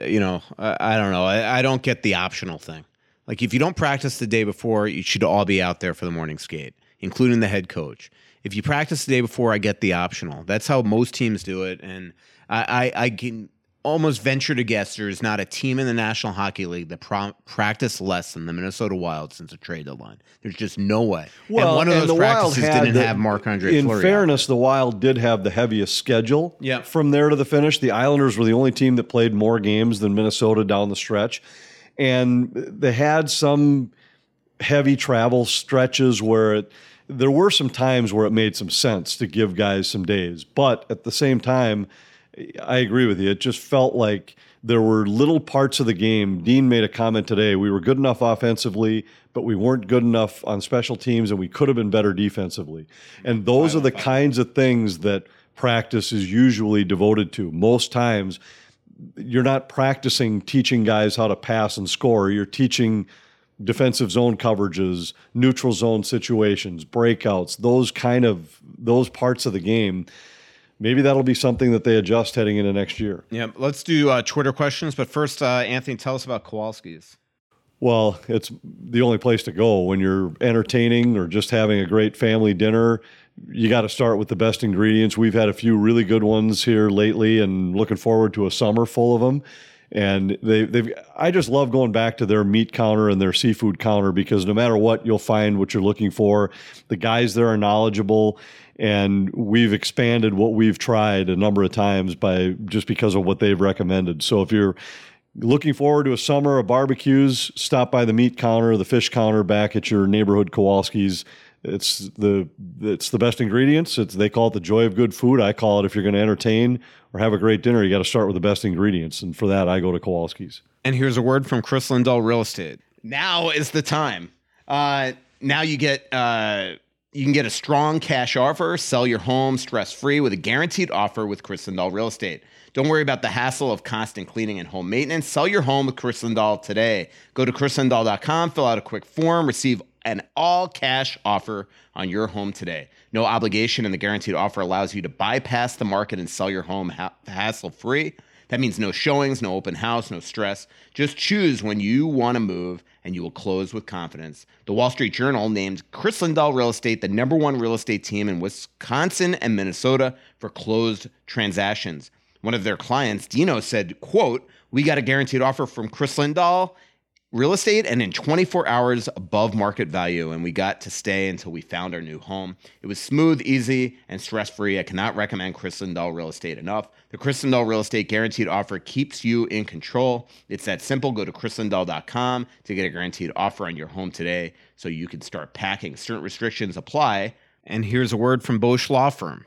[SPEAKER 2] you know, I, I don't know. I, I don't get the optional thing. Like if you don't practice the day before, you should all be out there for the morning skate, including the head coach. If you practice the day before, I get the optional. That's how most teams do it, and I, I, I can almost venture to guess there is not a team in the National Hockey League that pro- practiced less than the Minnesota Wild since the trade deadline. There's just no way.
[SPEAKER 3] Well,
[SPEAKER 2] and one of
[SPEAKER 3] and
[SPEAKER 2] those practices didn't
[SPEAKER 3] the-
[SPEAKER 2] have Marc Andre
[SPEAKER 3] In
[SPEAKER 2] Fleury.
[SPEAKER 3] fairness, the Wild did have the heaviest schedule.
[SPEAKER 2] Yeah.
[SPEAKER 3] From there to the finish, the Islanders were the only team that played more games than Minnesota down the stretch, and they had some heavy travel stretches where it, there were some times where it made some sense to give guys some days, but at the same time, I agree with you. It just felt like there were little parts of the game. Dean made a comment today. We were good enough offensively, but we weren't good enough on special teams, and we could have been better defensively. And those are the kinds of things that practice is usually devoted to. Most times, you're not practicing teaching guys how to pass and score. You're teaching defensive zone coverages, neutral zone situations, breakouts, those kind of those parts of the game. Maybe that'll be something that they adjust heading into next year.
[SPEAKER 2] Yeah, let's do uh, Twitter questions. But first, uh, Anthony, tell us about Kowalski's.
[SPEAKER 3] Well, it's the only place to go when you're entertaining or just having a great family dinner. You got to start with the best ingredients. We've had a few really good ones here lately, and looking forward to a summer full of them. And they, they've. I just love going back to their meat counter and their seafood counter because no matter what, you'll find what you're looking for. The guys there are knowledgeable, and we've expanded what we've tried a number of times by just because of what they've recommended. So if you're looking forward to a summer of barbecues, stop by the meat counter, the fish counter back at your neighborhood Kowalski's. It's the it's the best ingredients. It's they call it the joy of good food. I call it if you're going to entertain or have a great dinner, you got to start with the best ingredients. And for that, I go to Kowalski's.
[SPEAKER 2] And here's a word from Kris Lindahl Real Estate. Now is the time. Uh, now you get uh, you can get a strong cash offer, sell your home stress free with a guaranteed offer with Kris Lindahl Real Estate. Don't worry about the hassle of constant cleaning and home maintenance. Sell your home with Kris Lindahl today. Go to krislindahl.com, fill out a quick form, receive an all cash offer on your home today. No obligation, and the guaranteed offer allows you to bypass the market and sell your home ha- hassle free. That means no showings, no open house, no stress. Just choose when you want to move and you will close with confidence. The Wall Street Journal named Kris Lindahl Real Estate the number one real estate team in Wisconsin and Minnesota for closed transactions. One of their clients, Dino, said, quote, we got a guaranteed offer from Kris Lindahl real estate and in 24 hours above market value and we got to stay until we found our new home. It was smooth easy and stress-free. I cannot recommend kris lindahl real estate enough. The kris lindahl real estate guaranteed offer keeps you in control. It's that simple. Go to krislindahl.com to get a guaranteed offer on your home today so you can start packing. Certain restrictions apply. And here's a word from bosch law firm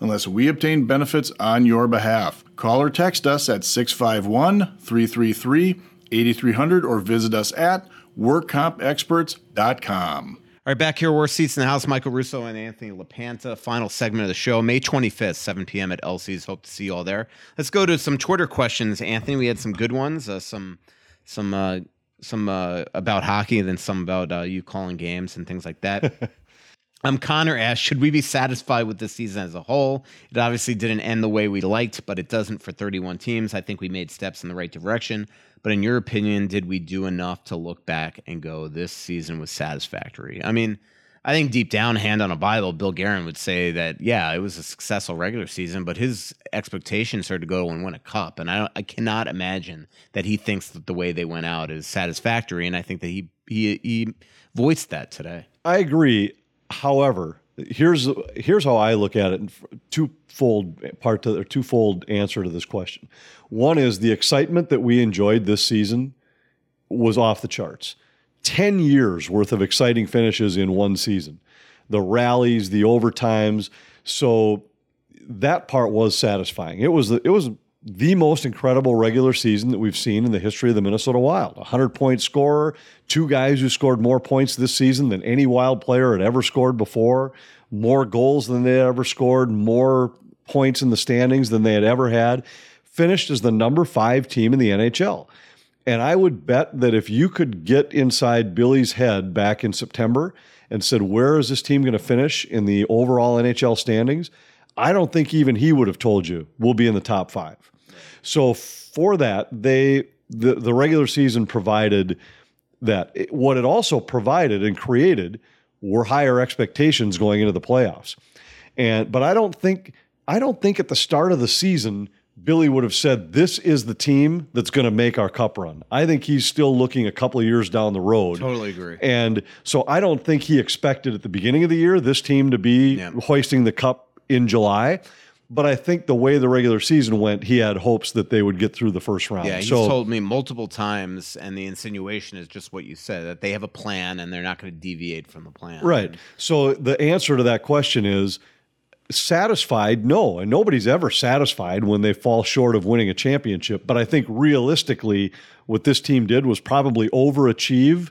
[SPEAKER 4] unless we obtain benefits on your behalf. Call or text us at 651 333 8300 or visit us at WorkCompExperts.com.
[SPEAKER 2] All right, back here, worst seats in the house. Michael Russo and Anthony LaPanta. Final segment of the show, May 25th, 7 p.m. at Elsie's. Hope to see you all there. Let's go to some Twitter questions. Anthony, we had some good ones. Uh, some, some, uh, some uh, about hockey, and then some about uh, you calling games and things like that. Um, Connor asked, should we be satisfied with this season as a whole? It obviously didn't end the way we liked, but it doesn't for 31 teams. I think we made steps in the right direction. But in your opinion, did we do enough to look back and go, this season was satisfactory? I mean, I think deep down, hand on a Bible, Bill Guerin would say that, yeah, it was a successful regular season, but his expectations are to go and win a cup. And I, I cannot imagine that he thinks that the way they went out is satisfactory. And I think that he, he, he voiced that today.
[SPEAKER 3] I agree. However, here's here's how I look at it. Twofold part to or twofold answer to this question. One is the excitement that we enjoyed this season was off the charts. Ten years worth of exciting finishes in one season. The rallies, the overtimes. So that part was satisfying. It was it was the most incredible regular season that we've seen in the history of the Minnesota Wild. A 100 point scorer, two guys who scored more points this season than any Wild player had ever scored before, more goals than they ever scored, more points in the standings than they had ever had, finished as the number five team in the NHL. And I would bet that if you could get inside Billy's head back in September and said, where is this team going to finish in the overall NHL standings? I don't think even he would have told you we'll be in the top five. So for that, they the the regular season provided that. What it also provided and created were higher expectations going into the playoffs. And but I don't think I don't think at the start of the season Billy would have said this is the team that's going to make our cup run. I think he's still looking a couple of years down the road.
[SPEAKER 2] Totally agree.
[SPEAKER 3] And so I don't think he expected at the beginning of the year this team to be
[SPEAKER 2] Yeah.
[SPEAKER 3] hoisting the cup in July. But I think the way the regular season went, he had hopes that they would get through the first round.
[SPEAKER 2] Yeah, he's
[SPEAKER 3] so
[SPEAKER 2] told me multiple times, and the insinuation is just what you said that they have a plan and they're not going to deviate from the plan.
[SPEAKER 3] right. So the answer to that question is satisfied. No, and nobody's ever satisfied when they fall short of winning a championship. But I think realistically, what this team did was probably overachieve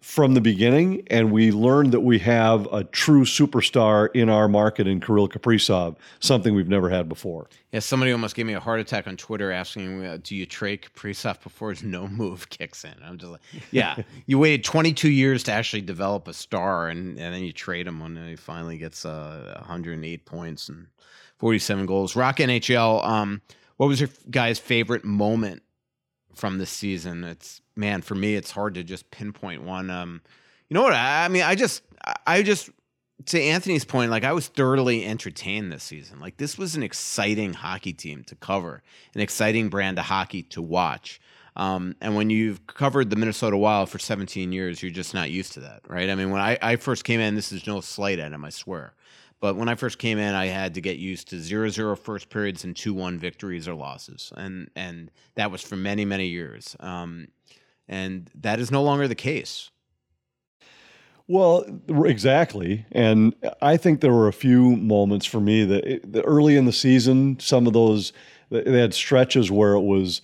[SPEAKER 3] from the beginning, and we learned that we have a true superstar in our market in Kirill Kaprizov, something we've never had before.
[SPEAKER 2] Yeah, somebody almost gave me a heart attack on Twitter asking, uh, "Do you trade Kaprizov before his no move kicks in?" I'm just like, "Yeah, you waited 22 years to actually develop a star, and, and then you trade him when he finally gets uh, 108 points and 47 goals." Rock NHL. Um, what was your guy's favorite moment from this season? It's man, for me, it's hard to just pinpoint one. Um, you know what? I, I mean, I just, I just to Anthony's point, like I was thoroughly entertained this season. Like this was an exciting hockey team to cover, an exciting brand of hockey to watch. Um, and when you've covered the Minnesota Wild for 17 years, you're just not used to that, right? I mean, when I, I first came in, this is no slight at him, I swear. But when I first came in, I had to get used to 0-0 first periods and 2-1 victories or losses. And and that was for many, many years. Um, and that is no longer the case.
[SPEAKER 3] Well, exactly. And I think there were a few moments for me that, eh, that early in the season, some of those, they had stretches where it was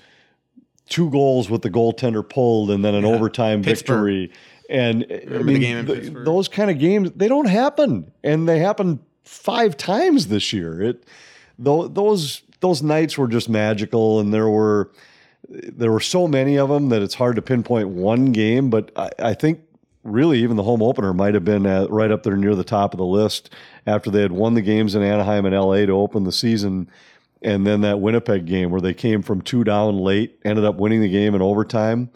[SPEAKER 3] two goals with the goaltender pulled and then an
[SPEAKER 2] Yeah.
[SPEAKER 3] overtime
[SPEAKER 2] Pittsburgh.
[SPEAKER 3] victory. And eh, I
[SPEAKER 2] Remember the
[SPEAKER 3] mean,
[SPEAKER 2] game in
[SPEAKER 3] th- those kind of games, they don't happen. And they happen five times this year. It, tho- those, those nights were just magical. And there were, there were so many of them that it's hard to pinpoint one game, but I, I think really even the home opener might have been uh right up there near the top of the list after they had won the games in Anaheim and LA to open the season. And then that Winnipeg game where they came from two down late, ended up winning the game in overtime.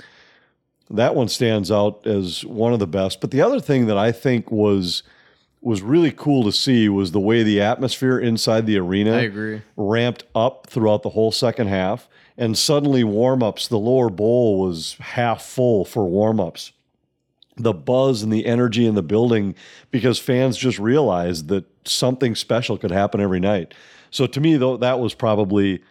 [SPEAKER 3] That one stands out as one of the best. But the other thing that I think was was really cool to see was the way the atmosphere inside the arena
[SPEAKER 2] I agree.
[SPEAKER 3] ramped up throughout the whole second half. And suddenly, warm ups, the lower bowl was half full for warm ups. The buzz and the energy in the building because fans just realized that something special could happen every night. So, to me, though, that was probably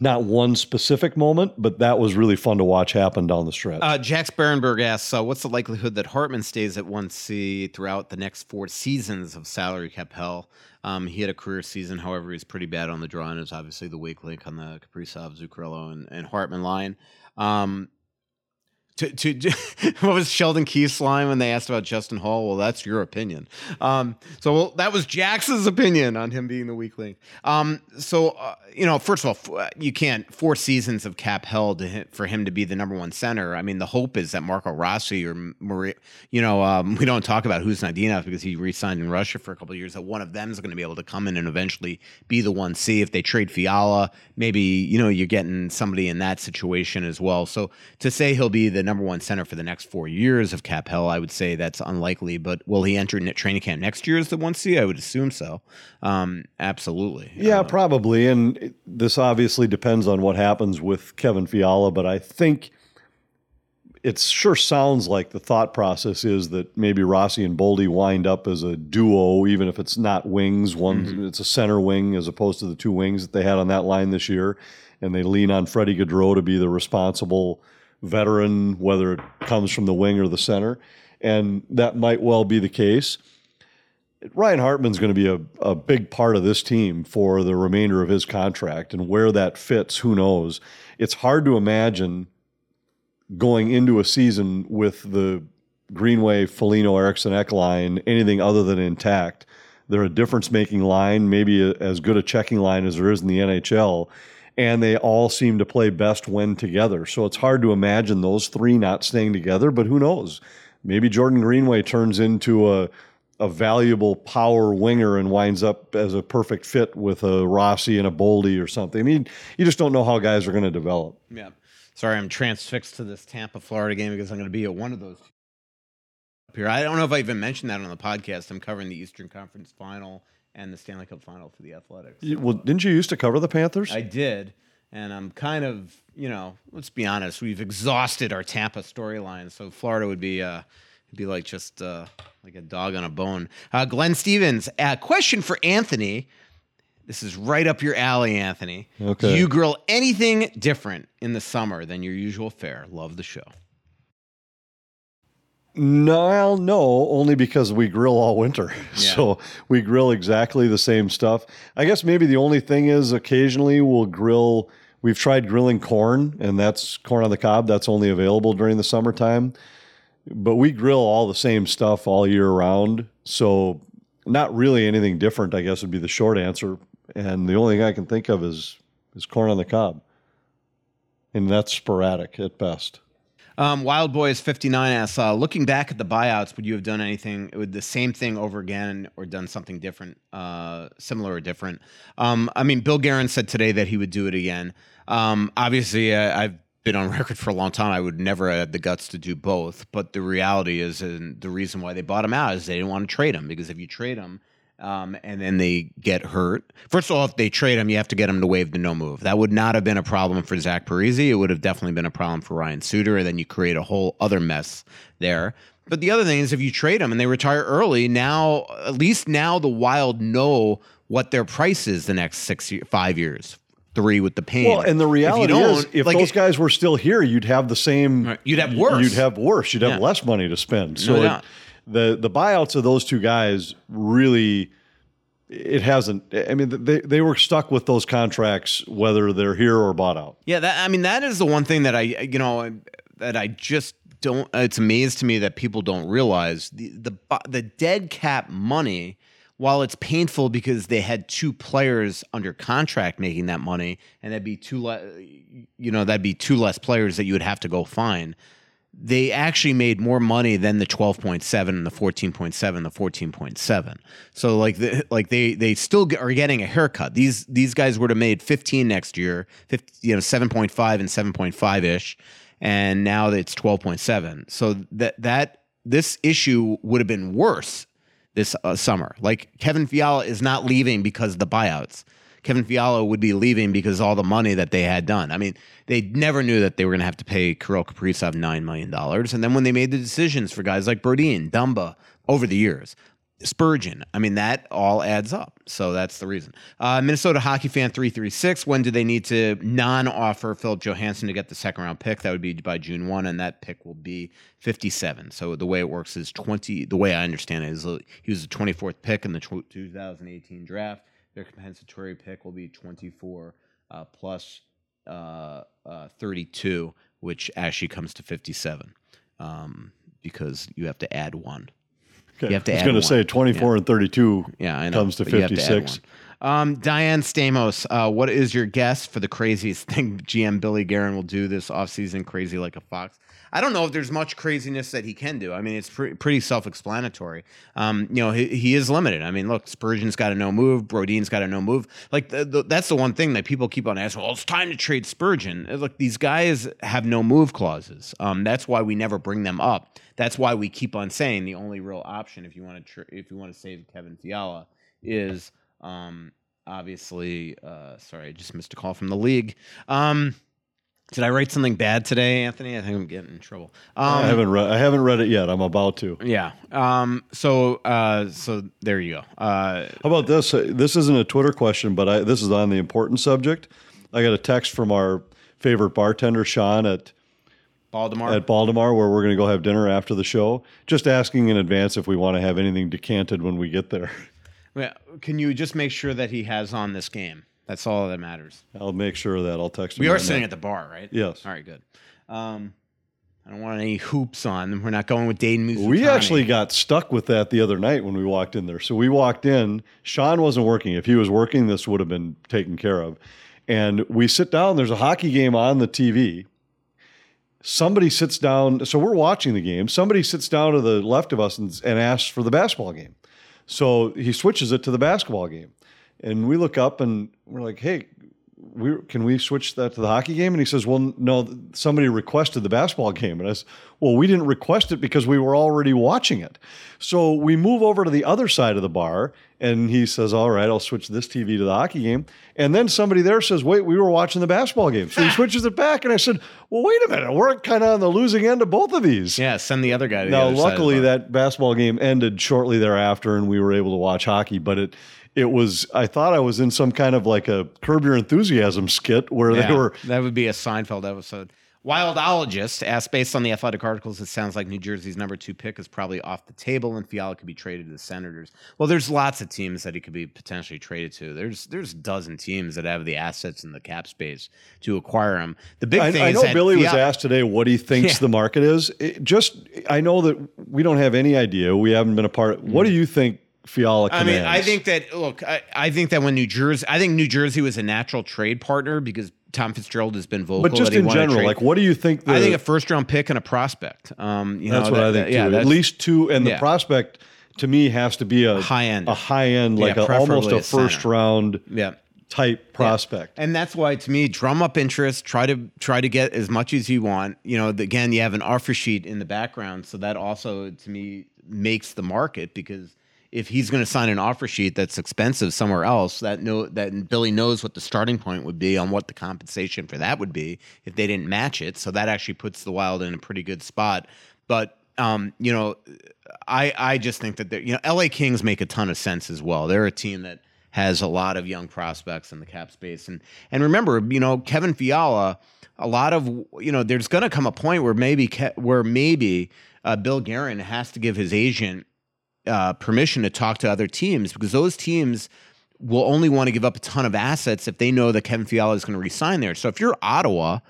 [SPEAKER 3] not one specific moment, but that was really fun to watch happen down the stretch.
[SPEAKER 2] Uh, Jax Berenberg asks, uh, "What's the likelihood that Hartman stays at one C throughout the next four seasons of salary cap hell?" Um, he had a career season, however, he's pretty bad on the draw, and is obviously the weak link on the Kaprizov, Zuccarello, and, and Hartman line. Um, to, to, what was Sheldon Keefe's line when they asked about Justin Holl? Well, that's your opinion. Um, so well, that was Jax's opinion on him being the weak link. Um, so uh, you know, first of all, f- you can't four seasons of cap hit, for him to be the number one center. I mean, the hope is that Marco Rossi or Maria, you know, um, we don't talk about Khusnutdinov because he re-signed in Russia for a couple years. That one of them is going to be able to come in and eventually be the one C. If they trade Fiala, maybe you know you're getting somebody in that situation as well. So to say he'll be the number one center for the next four years of cap hell, I would say that's unlikely. But will he enter training camp next year as the one C? I would assume so. Um, absolutely.
[SPEAKER 3] Yeah,
[SPEAKER 2] Uh,
[SPEAKER 3] probably. And this obviously depends on what happens with Kevin Fiala, but I think it sure sounds like the thought process is that maybe Rossi and Boldy wind up as a duo, even if it's not wings. One, mm-hmm. it's a center wing as opposed to the two wings that they had on that line this year, and they lean on Freddie Gaudreau to be the responsible veteran, whether it comes from the wing or the center, and that might well be the case. Ryan Hartman's going to be a, a big part of this team for the remainder of his contract, and where that fits, who knows. It's hard to imagine going into a season with the Greenway, Foligno, Eriksson, Ek line anything other than intact. They're a difference making line, maybe a, as good a checking line as there is in the NHL. And they all seem to play best when together. So it's hard to imagine those three not staying together, but who knows? Maybe Jordan Greenway turns into a, a valuable power winger and winds up as a perfect fit with a Rossi and a Boldy or something. I mean, you just don't know how guys are going to develop.
[SPEAKER 2] Yeah. Sorry, I'm transfixed to this Tampa, Florida game because I'm going to be at one of those up here. I don't know if I even mentioned that on the podcast. I'm covering the Eastern Conference Final and the Stanley Cup Final for the Athletics.
[SPEAKER 3] Well, didn't you used to cover the Panthers?
[SPEAKER 2] I did, and I'm kind of, you know, let's be honest, we've exhausted our Tampa storyline, so Florida would be. Uh, be like just uh, like a dog on a bone. Uh, Glenn Stevens, a question for Anthony. This is right up your alley, Anthony. Okay. Do you grill anything different in the summer than your usual fare? Love the show.
[SPEAKER 3] No, no, only because we grill all winter. Yeah. So we grill exactly the same stuff. I guess maybe the only thing is occasionally we'll grill. We've tried grilling corn, and that's corn on the cob. That's only available during the summertime. But we grill all the same stuff all year round. So not really anything different, I guess would be the short answer and the only thing I can think of is is corn on the cob, and that's sporadic at best.
[SPEAKER 2] Um, Wild Boys 59 asks, uh, looking back at the buyouts, would you have done anything, would the same thing over again or done something different, uh, similar or different? Um, I mean, Bill Guerin said today that he would do it again. Um, obviously, I've been on record for a long time. I would never have the guts to do both. But the reality is, and the reason why they bought him out is they didn't want to trade him because if you trade him, um, and then they get hurt. First of all, if they trade him, you have to get him to waive the no move. That would not have been a problem for Zach Parise. It would have definitely been a problem for Ryan Suter. And then you create a whole other mess there. But the other thing is, if you trade them and they retire early, now at least now the Wild know what their price is the next six, five years, three with the pain.
[SPEAKER 3] Well, and the reality if is, if like those guys were still here, you'd have the same.
[SPEAKER 2] You'd have worse.
[SPEAKER 3] You'd have worse. You'd have yeah. less money to spend. So no it, the the buyouts of those two guys really it hasn't i mean they, they were stuck with those contracts whether they're here or bought out.
[SPEAKER 2] Yeah that i mean that is the one thing that i you know that i just don't it's amazed to me that people don't realize the the the dead cap money while it's painful because they had two players under contract making that money and that'd be two le- you know that'd be two less players that you would have to go find they actually made more money than the 12.7 and the 14.7 the 14.7 so like the, like they they still are getting a haircut. These these guys would have made 15 next year 50, you know 7.5 and 7.5 ish and now it's 12.7 so that that this issue would have been worse this uh, summer. Like Kevin Fiala is not leaving because of the buyouts Kevin Fiala would be leaving because all the money that they had done. I mean, they never knew that they were going to have to pay Kirill Kaprizov $9 million. And then when they made the decisions for guys like Brodin, Dumba over the years, Spurgeon. I mean, that all adds up. So that's the reason. Uh, Minnesota Hockey Fan 336. When do they need to non offer Filip Johansson to get the second round pick? That would be by June 1, and that pick will be 57. So the way it works is 20, the way I understand it is uh, he was the 24th pick in the 2018 draft. Their compensatory pick will be 24 uh, plus, uh, uh, 32, which actually comes to 57 um, because you have to add one.
[SPEAKER 3] Okay. You have to I was going to say 24 yeah. and 32 yeah, comes to 56.
[SPEAKER 2] Um, Diane Stamos, uh, what is your guess for the craziest thing GM Billy Guerin will do this offseason? Crazy like a fox. I don't know if there's much craziness that he can do. I mean, it's pre- pretty self-explanatory. Um, you know, he, he, is limited. I mean, look, Spurgeon's got a no move. Brodin's got a no move. Like the, the, that's the one thing that people keep on asking. Well, it's time to trade Spurgeon. Uh, look, these guys have no move clauses. Um, that's why we never bring them up. That's why we keep on saying the only real option if you want to tr- if you want to save Kevin Fiala is um, obviously. Uh, sorry, I just missed a call from the league. Um, Did I write something bad today, Anthony? I think I'm getting in trouble. Um,
[SPEAKER 3] I haven't read. I haven't read it yet. I'm about to.
[SPEAKER 2] Yeah. Um, so uh, so there you go. Uh,
[SPEAKER 3] How about this? Uh, This isn't a Twitter question, but I, this is on the important subject. I got a text from our favorite bartender, Sean at
[SPEAKER 2] Baltimore.
[SPEAKER 3] at Baltimore, where we're going to go have dinner after the show. Just asking in advance if we want to have anything decanted when we get there.
[SPEAKER 2] Can you just make sure that he has on this game? That's all that matters.
[SPEAKER 3] I'll make sure of that I'll text him.
[SPEAKER 2] We are
[SPEAKER 3] right
[SPEAKER 2] sitting
[SPEAKER 3] now.
[SPEAKER 2] at the bar, right?
[SPEAKER 3] Yes.
[SPEAKER 2] All right, good. Um, I don't want any hoops on. We're not going with Dane Mizutani.
[SPEAKER 3] We actually got stuck with that the other night when we walked in there. So we walked in. Sean wasn't working. If he was working, this would have been taken care of. And we sit down. There's a hockey game on the TV. Somebody sits down. So we're watching the game. Somebody sits down to the left of us and, and asks for the basketball game. So he switches it to the basketball game. And we look up and we're like, hey, we, can we switch that to the hockey game? And he says, well, no, somebody requested the basketball game. And I said, well, we didn't request it because we were already watching it. So we move over to the other side of the bar and he says, all right, I'll switch this TV to the hockey game. And then somebody there says, wait, we were watching the basketball game. So he switches it back. And I said, well, wait a minute. We're kind of on the losing end of both of these.
[SPEAKER 2] Yeah, send the other guy to
[SPEAKER 3] Now,
[SPEAKER 2] other side of the
[SPEAKER 3] luckily, that basketball game ended shortly thereafter, and we were able to watch hockey. But it, it was. I thought I was in some kind of like a Curb Your Enthusiasm skit where they were.
[SPEAKER 2] that would be a Seinfeld episode. Wildologist asked, based on the athletic articles, it sounds like New Jersey's number two pick is probably off the table, and Fiala could be traded to the Senators. Well, there's lots of teams that he could be potentially traded to. There's there's a dozen teams that have the assets and the cap space to acquire him. The big
[SPEAKER 3] I,
[SPEAKER 2] thing
[SPEAKER 3] I
[SPEAKER 2] is
[SPEAKER 3] know
[SPEAKER 2] that
[SPEAKER 3] Billy was asked today what he thinks
[SPEAKER 2] Yeah.
[SPEAKER 3] the market is. It just, I know that we don't have any idea. We haven't been a part. of, What do you think Fiala
[SPEAKER 2] I mean, I think that look, I, I think that when New Jersey, I think New Jersey was a natural trade partner because Tom Fitzgerald has been vocal.
[SPEAKER 3] but just in general, like, what do you think? The,
[SPEAKER 2] I think a first round pick and a prospect. Um, you
[SPEAKER 3] that's
[SPEAKER 2] know,
[SPEAKER 3] what
[SPEAKER 2] that-
[SPEAKER 3] I think
[SPEAKER 2] that-
[SPEAKER 3] too.
[SPEAKER 2] Yeah,
[SPEAKER 3] At least two, and the prospect to me has to be a
[SPEAKER 2] high end.
[SPEAKER 3] a high end,
[SPEAKER 2] Yeah,
[SPEAKER 3] like a, almost a
[SPEAKER 2] a center.
[SPEAKER 3] first round
[SPEAKER 2] yeah.
[SPEAKER 3] type prospect.
[SPEAKER 2] And that's why, to me, drum up interest. Try to try to get as much as you want. You know, again, you have an offer sheet in the background, so that also, to me, makes the market because if he's going to sign an offer sheet that's expensive somewhere else, that know that Billy knows what the starting point would be on what the compensation for that would be if they didn't match it. So that actually puts the Wild in a pretty good spot. But um, you know, I I just think that you know, LA Kings make a ton of sense as well. They're a team that has a lot of young prospects in the cap space. And and remember, you know, Kevin Fiala, a lot of you know, there's going to come a point where maybe where maybe uh, Bill Guerin has to give his agent uh, permission to talk to other teams because those teams will only want to give up a ton of assets if they know that Kevin Fiala is going to resign there. So if you're Ottawa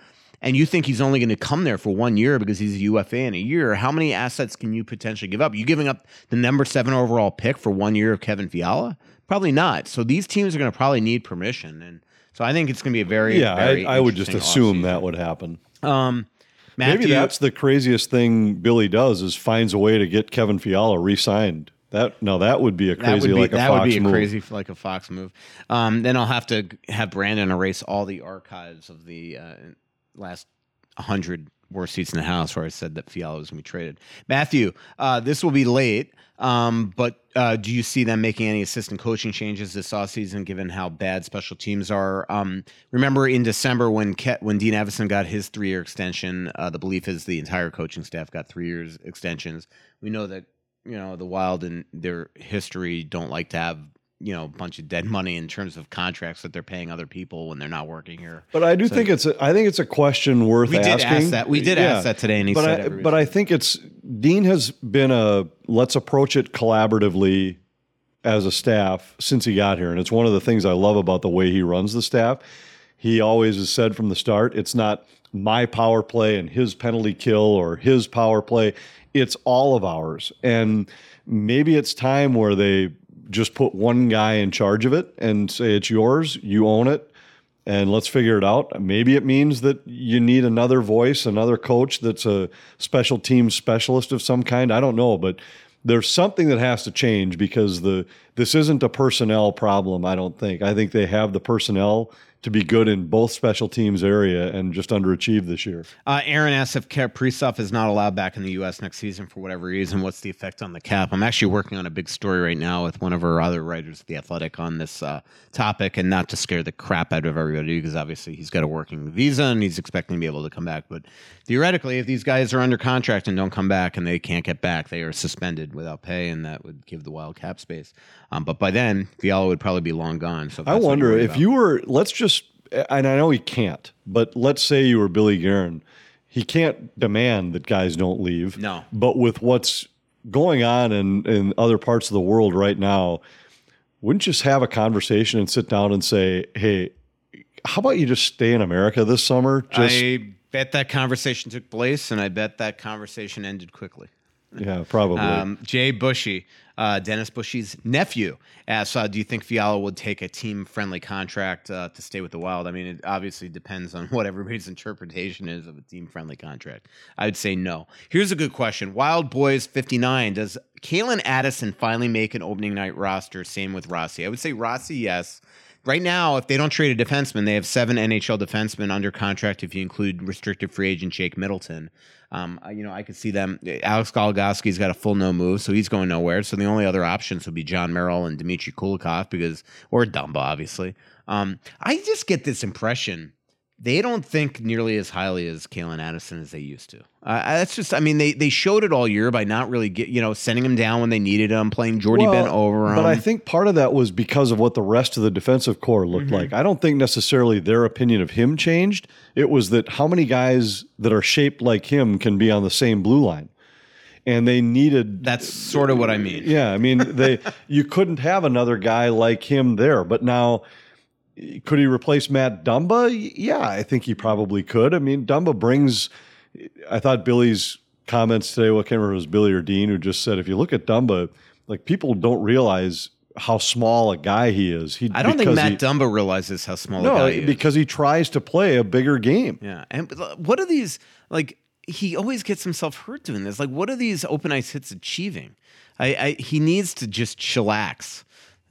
[SPEAKER 2] and you think he's only going to come there for one year because he's a UFA in a year, how many assets can you potentially give up? You giving up the number seven overall pick for one year of Kevin Fiala? Probably not. So these teams are going to probably need permission, and so I think it's going to be a very
[SPEAKER 3] Yeah,
[SPEAKER 2] very
[SPEAKER 3] I, I would just assume
[SPEAKER 2] offseason.
[SPEAKER 3] that would happen.
[SPEAKER 2] Um, Matthew,
[SPEAKER 3] Maybe that's the craziest thing Billy does is finds a way to get Kevin Fiala re-signed. That no, that would be a crazy
[SPEAKER 2] be,
[SPEAKER 3] like a
[SPEAKER 2] that
[SPEAKER 3] Fox
[SPEAKER 2] would be a
[SPEAKER 3] move.
[SPEAKER 2] crazy like a Fox move. Um, then I'll have to have Brandon erase all the archives of the uh, last hundred worst seats in the house where I said that Fiala was going to be traded. Matthew, uh, this will be late, um, but uh, do you see them making any assistant coaching changes this offseason given how bad special teams are? Um, remember in December when Ke- when Dean Evason got his three year extension, uh, the belief is the entire coaching staff got three years extensions. We know that you know the Wild and their history don't like to have you know a bunch of dead money in terms of contracts that they're paying other people when they're not working here.
[SPEAKER 3] But I do
[SPEAKER 2] So-
[SPEAKER 3] think it's a, I think it's a question worth
[SPEAKER 2] We did ask that. We did ask that today, and he
[SPEAKER 3] but
[SPEAKER 2] said
[SPEAKER 3] I, but I think it's Dean has been a let's approach it collaboratively as a staff since he got here, and it's one of the things I love about the way he runs the staff. He always has said from the start, it's not my power play and his penalty kill or his power play. It's all of ours, and maybe it's time where they just put one guy in charge of it and say it's yours, you own it, and let's figure it out. Maybe it means that you need another voice, another coach that's a special teams specialist of some kind. I don't know, but there's something that has to change because the this isn't a personnel problem. I don't think. I think they have the personnel to be good in both special teams area and just underachieved this year.
[SPEAKER 2] Uh, Aaron asks if Kaprizov is not allowed back in the U.S. next season for whatever reason. What's the effect on the cap? I'm actually working on a big story right now with one of our other writers at The Athletic on this uh, topic, and not to scare the crap out of everybody because obviously he's got a working visa and he's expecting to be able to come back. But theoretically, if these guys are under contract and don't come back and they can't get back, they are suspended without pay, and that would give the Wild cap space. Um, but by then, Fiala would probably be long gone. So
[SPEAKER 3] I wonder if you were, let's just and I know he can't, but let's say you were Billy Guerin. He can't demand that guys don't leave.
[SPEAKER 2] No.
[SPEAKER 3] But with what's going on in, in other parts of the world right now, wouldn't you just have a conversation and sit down and say, hey, how about you just stay in America this summer? Just,
[SPEAKER 2] I bet that conversation took place, and I bet that conversation ended quickly.
[SPEAKER 3] Yeah, probably. Um,
[SPEAKER 2] Jay Bushy, uh, Dennis Bushy's nephew, asks, uh, "Do you think Fiala would take a team-friendly contract uh, to stay with the Wild?" I mean, it obviously depends on what everybody's interpretation is of a team-friendly contract. I would say no. Here's a good question: Wild Boys 59. Does Calen Addison finally make an opening night roster? Same with Rossi. I would say Rossi, yes. Right now, if they don't trade a defenseman, they have seven NHL defensemen under contract. If you include restricted free agent Jake Middleton, um, you know, I could see them. Alex Goligoski's got a full no move, so he's going nowhere. So the only other options would be Jon Merrill and Dmitry Kulikov because, or Dumba, obviously. Um, I just get this impression they don't think nearly as highly as Calen Addison as they used to. Uh, that's just, I mean, they they showed it all year by not really get, you know, sending him down when they needed him, playing Jordie well, Benn over him.
[SPEAKER 3] But I think part of that was because of what the rest of the defensive core looked mm-hmm. like. I don't think necessarily their opinion of him changed. It was that how many guys that are shaped like him can be on the same blue line and they needed
[SPEAKER 2] that's sort of what i mean
[SPEAKER 3] yeah i mean they you couldn't have another guy like him there but now could he replace Matt Dumba? Yeah, I think he probably could. I mean, Dumba brings. I thought Billy's comments today. What well, can't remember was Billy or Dean who just said, if you look at Dumba, like people don't realize how small a guy he is. He,
[SPEAKER 2] I don't think Matt he, Dumba realizes how small
[SPEAKER 3] no,
[SPEAKER 2] a guy he is.
[SPEAKER 3] because he tries to play a bigger game.
[SPEAKER 2] Yeah, and what are these like? He always gets himself hurt doing this. Like, what are these open ice hits achieving? I, I he needs to just chillax.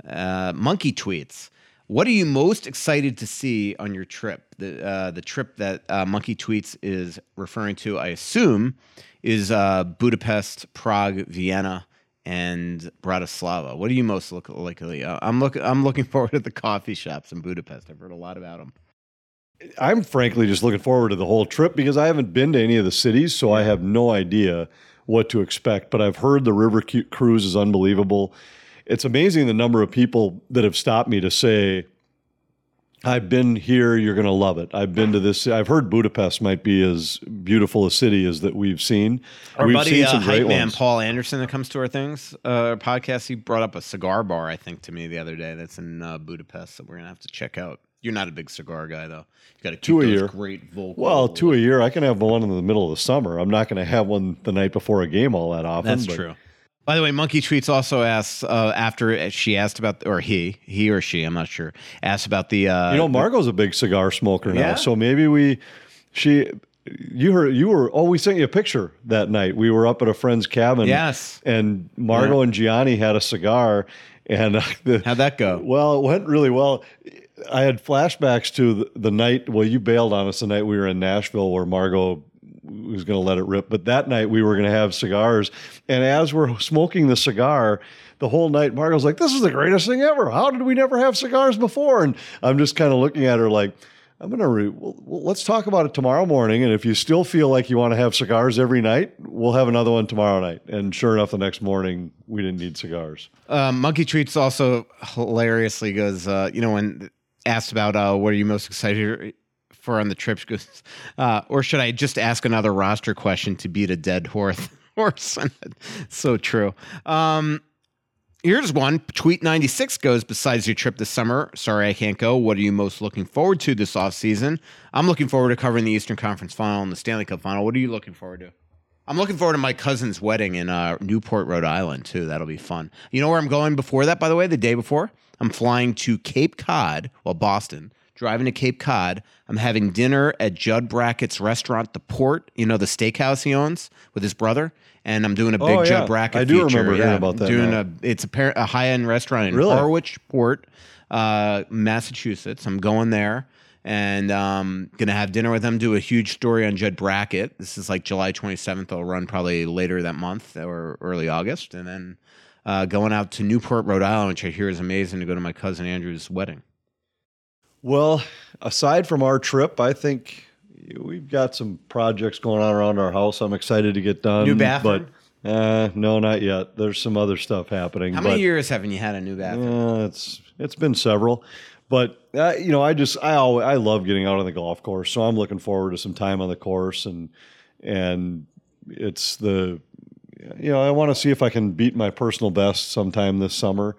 [SPEAKER 2] Uh, monkey tweets. What are you most excited to see on your trip? The uh, the trip that uh, Monkey Tweets is referring to, I assume, is uh, Budapest, Prague, Vienna, and Bratislava. What are you most look likely? Uh, I'm look I'm looking forward to the coffee shops in Budapest. I've heard a lot about them.
[SPEAKER 3] I'm frankly just looking forward to the whole trip because I haven't been to any of the cities, so I have no idea what to expect. But I've heard the river cruise is unbelievable it's amazing the number of people that have stopped me to say, I've been here, you're going to love it. I've been to this. I've heard Budapest might be as beautiful a city as that we've seen.
[SPEAKER 2] Our
[SPEAKER 3] we've
[SPEAKER 2] buddy, seen some uh, hype man ones. Paul Anderson that comes to our things, uh, podcast, he brought up a cigar bar, I think, to me the other day that's in uh, Budapest that we're going to have to check out. You're not a big cigar guy, though. You got to two a year. Great vocal.
[SPEAKER 3] Well, two a year. I can have one in the middle of the summer. I'm not going to have one the night before a game all that often.
[SPEAKER 2] That's true. By the way, Monkey Tweets also asks uh, after she asked about, or he, he or she, I'm not sure, asked about the. Uh,
[SPEAKER 3] you know, Margot's a big cigar smoker now, yeah. so maybe we, she, you heard, you were. Oh, we sent you a picture that night. We were up at a friend's cabin.
[SPEAKER 2] Yes,
[SPEAKER 3] and Margot yeah. and Gianni had a cigar, and uh,
[SPEAKER 2] the, how'd that go?
[SPEAKER 3] Well, it went really well. I had flashbacks to the, the night. Well, you bailed on us the night we were in Nashville, where Margot was going to let it rip. But that night we were going to have cigars. And as we're smoking the cigar, the whole night, Margot's like, this is the greatest thing ever. How did we never have cigars before? And I'm just kind of looking at her like, I'm going to, re- well, let's talk about it tomorrow morning. And if you still feel like you want to have cigars every night, we'll have another one tomorrow night. And sure enough, the next morning, we didn't need cigars.
[SPEAKER 2] Um, Monkey Treats also hilariously goes, uh, you know, when asked about uh, what are you most excited for on the trip. goes, uh, or should I just ask another roster question to beat a dead horse? horse. so true. Um, here's one. Tweet 96 goes, besides your trip this summer, sorry I can't go. What are you most looking forward to this offseason? I'm looking forward to covering the Eastern Conference final and the Stanley Cup final. What are you looking forward to? I'm looking forward to my cousin's wedding in uh, Newport, Rhode Island, too. That'll be fun. You know where I'm going before that, by the way, the day before? I'm flying to Cape Cod, well, Boston, driving to Cape Cod. I'm having dinner at Judd Brackett's restaurant, The Port, you know, the steakhouse he owns with his brother. And I'm doing a big oh, yeah. Judd Brackett I do
[SPEAKER 3] feature. remember
[SPEAKER 2] yeah,
[SPEAKER 3] hearing about that.
[SPEAKER 2] Doing a, it's a, a high end restaurant in really? Harwich Port, uh, Massachusetts. I'm going there. and um, gonna have dinner with them. Do a huge story on Judd Brackett. This is like July 27th. I'll run probably later that month or early August, and then uh, going out to Newport, Rhode Island, which I hear is amazing to go to my cousin Andrew's wedding.
[SPEAKER 3] Well, aside from our trip, I think we've got some projects going on around our house. I'm excited to get done.
[SPEAKER 2] New bathroom?
[SPEAKER 3] but uh, no, not yet. There's some other stuff happening.
[SPEAKER 2] How
[SPEAKER 3] but,
[SPEAKER 2] many years haven't you had a new bathroom?
[SPEAKER 3] Yeah, it's it's been several, but uh, you know, I just I always, I love getting out on the golf course, so I'm looking forward to some time on the course, and and it's the you know I want to see if I can beat my personal best sometime this summer,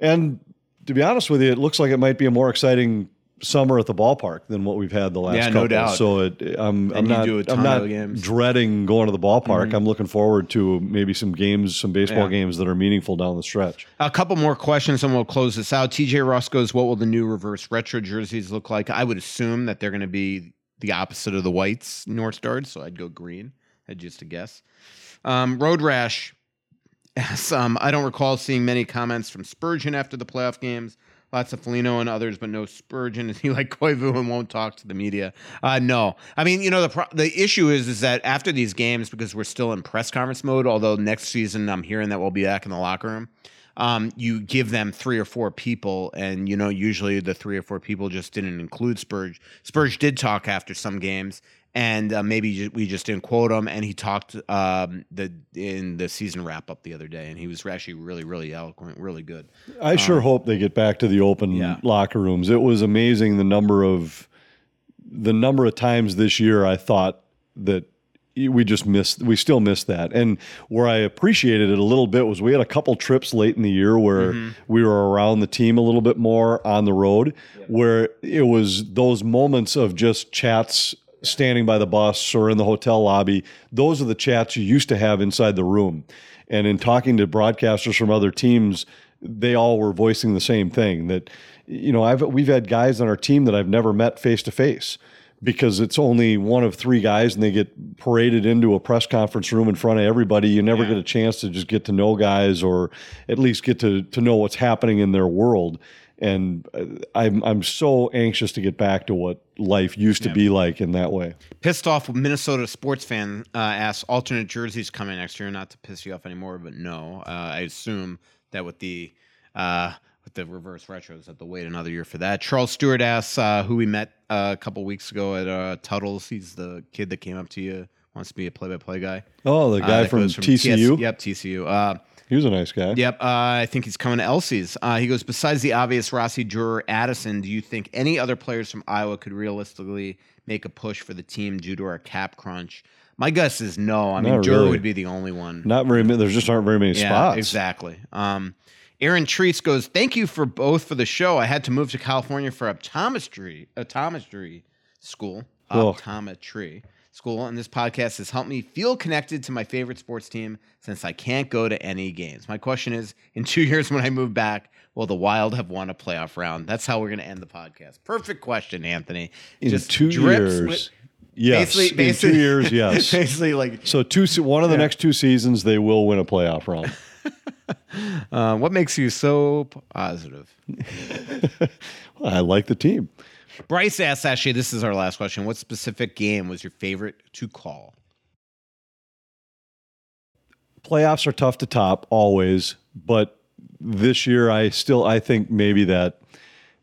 [SPEAKER 3] and to be honest with you, it looks like it might be a more exciting summer at the ballpark than what we've had the last
[SPEAKER 2] Yeah, no
[SPEAKER 3] couple.
[SPEAKER 2] doubt.
[SPEAKER 3] So it, I'm, I'm not
[SPEAKER 2] do a ton
[SPEAKER 3] I'm not.
[SPEAKER 2] Mm-hmm.
[SPEAKER 3] dreading going to the ballpark. I'm looking forward to maybe some games, some baseball
[SPEAKER 2] Yeah.
[SPEAKER 3] games that are meaningful down the stretch.
[SPEAKER 2] A couple more questions and we'll close this out. TJ Ross goes, What will the new reverse retro jerseys look like? I would assume that they're going to be the opposite of the whites North Stars, so I'd go green. I'd just a guess. Um, Road Rash asks, um, I don't recall seeing many comments from Spurgeon after the playoff games. Lots of Foligno and others, but no Spurgeon. Is he like Koivu and won't talk to the media? Uh, no. I mean, you know, the pro- the issue is is that after these games, because we're still in press conference mode, although next season I'm hearing that we'll be back in the locker room, um, you give them three or four people, and you know, usually the three or four people just didn't include Spurge. Spurge did talk after some games, and uh, maybe we just didn't quote him. And he talked um, the in the season wrap up the other day, and he was actually really, really eloquent, really good.
[SPEAKER 3] I sure hope they get back to the open
[SPEAKER 2] Um, yeah.
[SPEAKER 3] locker rooms. It was amazing the number of the number of times this year I thought that we just missed we still missed that. And where I appreciated it a little bit was we had a couple trips late in the year where
[SPEAKER 2] Mm-hmm.
[SPEAKER 3] we were around the team a little bit more on the road where it was those moments of just chats standing by the bus or in the hotel lobby. Those are the chats you used to have inside the room. And in talking to broadcasters from other teams, they all were voicing the same thing that you know I've we've had guys on our team that I've never met face to face because it's only one of three guys and they get paraded into a press conference room in front of everybody you never get a chance to just get to know guys or at least get to to know what's happening in their world and uh, I'm I'm so anxious to get back to what life used to be like in that way.
[SPEAKER 2] Pissed off Minnesota sports fan uh, asks alternate jerseys coming next year. Not to piss you off anymore, but no. Uh, I assume that with the uh, with the reverse retros, that they'll wait another year for that. Charles Stewart asks uh, who we met uh, a couple weeks ago at uh, Tuttle's. He's the kid that came up to you, wants to be a play-by-play guy.
[SPEAKER 3] Oh, the guy from,
[SPEAKER 2] goes
[SPEAKER 3] TCU.
[SPEAKER 2] TS yep, TCU.
[SPEAKER 3] He was a nice guy.
[SPEAKER 2] Yep, uh, I think he's coming to Elsie's. Uh, he goes, besides the obvious Rossi, Dewar, Addison, do you think any other players from Iowa could realistically make a push for the team due to our cap crunch? My guess is no. I mean,
[SPEAKER 3] Not
[SPEAKER 2] Dewar
[SPEAKER 3] really.
[SPEAKER 2] would be the only one.
[SPEAKER 3] Not very many. There just aren't very many
[SPEAKER 2] yeah,
[SPEAKER 3] spots.
[SPEAKER 2] exactly. Um, Aaron Treese goes, thank you for both for the show. I had to move to California for optometry, optometry school,
[SPEAKER 3] Cool.
[SPEAKER 2] optometry school, and this podcast has helped me feel connected to my favorite sports team since I can't go to any games. My question is, in two years when I move back, will the Wild have won a playoff round? That's how we're going to end the podcast. Perfect question, Anthony.
[SPEAKER 3] In two years,
[SPEAKER 2] with-
[SPEAKER 3] yes.
[SPEAKER 2] basically,
[SPEAKER 3] in two years, yes.
[SPEAKER 2] basically, like
[SPEAKER 3] So two, one of the
[SPEAKER 2] Yeah.
[SPEAKER 3] next two seasons, they will win a playoff round.
[SPEAKER 2] uh, what makes you so positive?
[SPEAKER 3] I like the team.
[SPEAKER 2] Bryce asks, actually, this is our last question. What specific game was your favorite to call?
[SPEAKER 3] Playoffs are tough to top always, but this year I still I think maybe that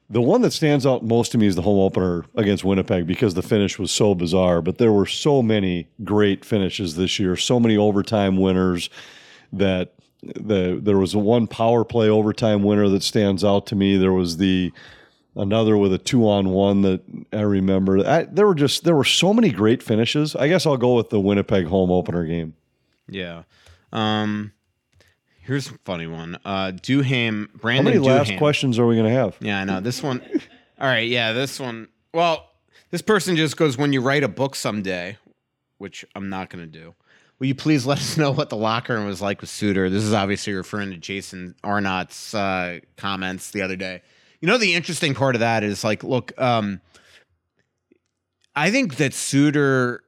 [SPEAKER 3] the one that stands out most to me is the home opener against Winnipeg because the finish was so bizarre. But there were so many great finishes this year, so many overtime winners that the there was one power play overtime winner that stands out to me. There was the another with a two on one that I remember. I, there were just there were so many great finishes. I guess I'll go with the Winnipeg home opener game.
[SPEAKER 2] Yeah. Um, here's a funny one. Uh, Duham, Brandon.
[SPEAKER 3] How many last questions are we going to have?
[SPEAKER 2] Yeah, I know. This one. All right. Yeah, this one. Well, this person just goes, when you write a book someday, which I'm not going to do, will you please let us know what the locker room was like with Suter? This is obviously referring to Jason Arnott's uh, comments the other day. You know, the interesting part of that is like, look, um, I think that Suter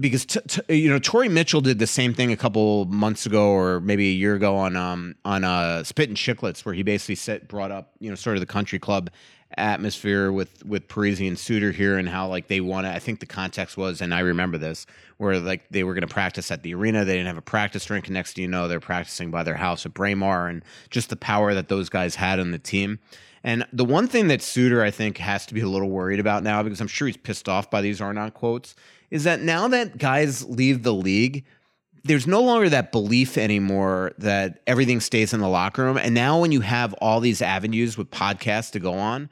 [SPEAKER 2] because t- t- you know Torrey Mitchell did the same thing a couple months ago or maybe a year ago on um on uh Spit and Chicklets where he basically set brought up you know sort of the country club atmosphere with with Parise and Suter here and how like they want to I think the context was and I remember this where like they were going to practice at the arena. They didn't have a practice rink. And next to you know they're practicing by their house at Braemar and just the power that those guys had on the team. And the one thing that Suter I think has to be a little worried about now because I'm sure he's pissed off by these Arnott quotes is that now that guys leave the league there's no longer that belief anymore that everything stays in the locker room. And now, when you have all these avenues with podcasts to go on,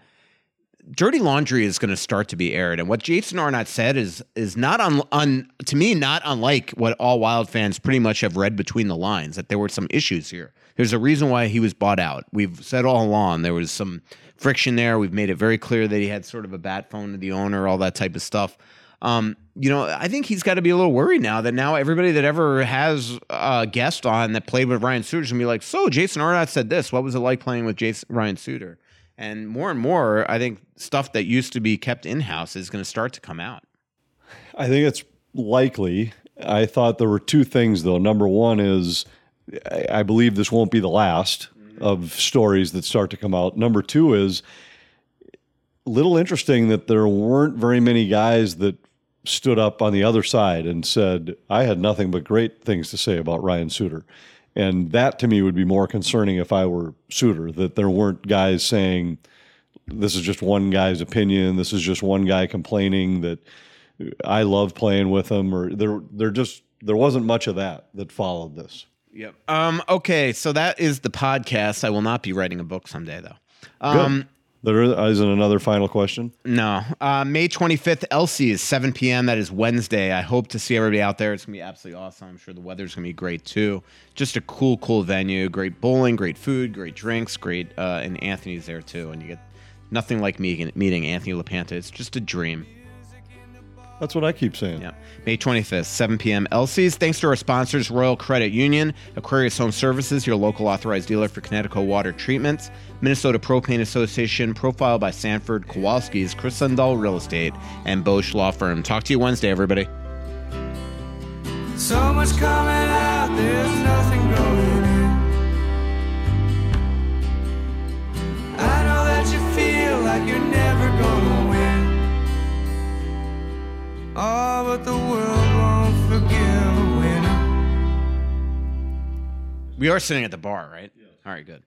[SPEAKER 2] dirty laundry is going to start to be aired. And what Jason Arnott said is is not on un, to me not unlike what all Wild fans pretty much have read between the lines that there were some issues here. There's a reason why he was bought out. We've said all along there was some friction there. We've made it very clear that he had sort of a bat phone to the owner, all that type of stuff. Um, you know, I think he's got to be a little worried now that now everybody that ever has a guest on that played with Ryan Suter is gonna be like, so Jason Arnott said this. What was it like playing with Jason Ryan Suter? And more and more, I think stuff that used to be kept in house is going to start to come out.
[SPEAKER 3] I think it's likely. I thought there were two things, though. Number one is I believe this won't be the last mm-hmm. of stories that start to come out. Number two is little interesting that there weren't very many guys that stood up on the other side and said, I had nothing but great things to say about Ryan Suter. And that to me would be more concerning if I were Suter, that there weren't guys saying, this is just one guy's opinion, this is just one guy complaining that I love playing with him, or there there just there wasn't much of that that followed this.
[SPEAKER 2] Yep. Um, okay, so that is the podcast. I will not be writing a book someday though. Um,
[SPEAKER 3] Good. There isn't another final question.
[SPEAKER 2] No. Uh, May 25th, Elsie is 7 p.m. That is Wednesday. I hope to see everybody out there. It's going to be absolutely awesome. I'm sure the weather's going to be great too. Just a cool, cool venue. Great bowling, great food, great drinks, great. Uh, and Anthony's there too. And you get nothing like meeting, meeting Anthony LaPanta. It's just a dream.
[SPEAKER 3] That's what I keep saying.
[SPEAKER 2] Yeah. May 25th, 7 p.m. Elsie's. Thanks to our sponsors, Royal Credit Union, Aquarius Home Services, your local authorized dealer for Kinetico water treatments, Minnesota Propane Association, Profile by Sanford, Kowalski's, Kris Lindahl Real Estate, and Bosch Law Firm. Talk to you Wednesday, everybody.
[SPEAKER 5] So much coming out, there's nothing going in. I know that you feel like you're never Oh, but the world won't forgive a winner.
[SPEAKER 2] We are sitting at the bar, right? All right, good.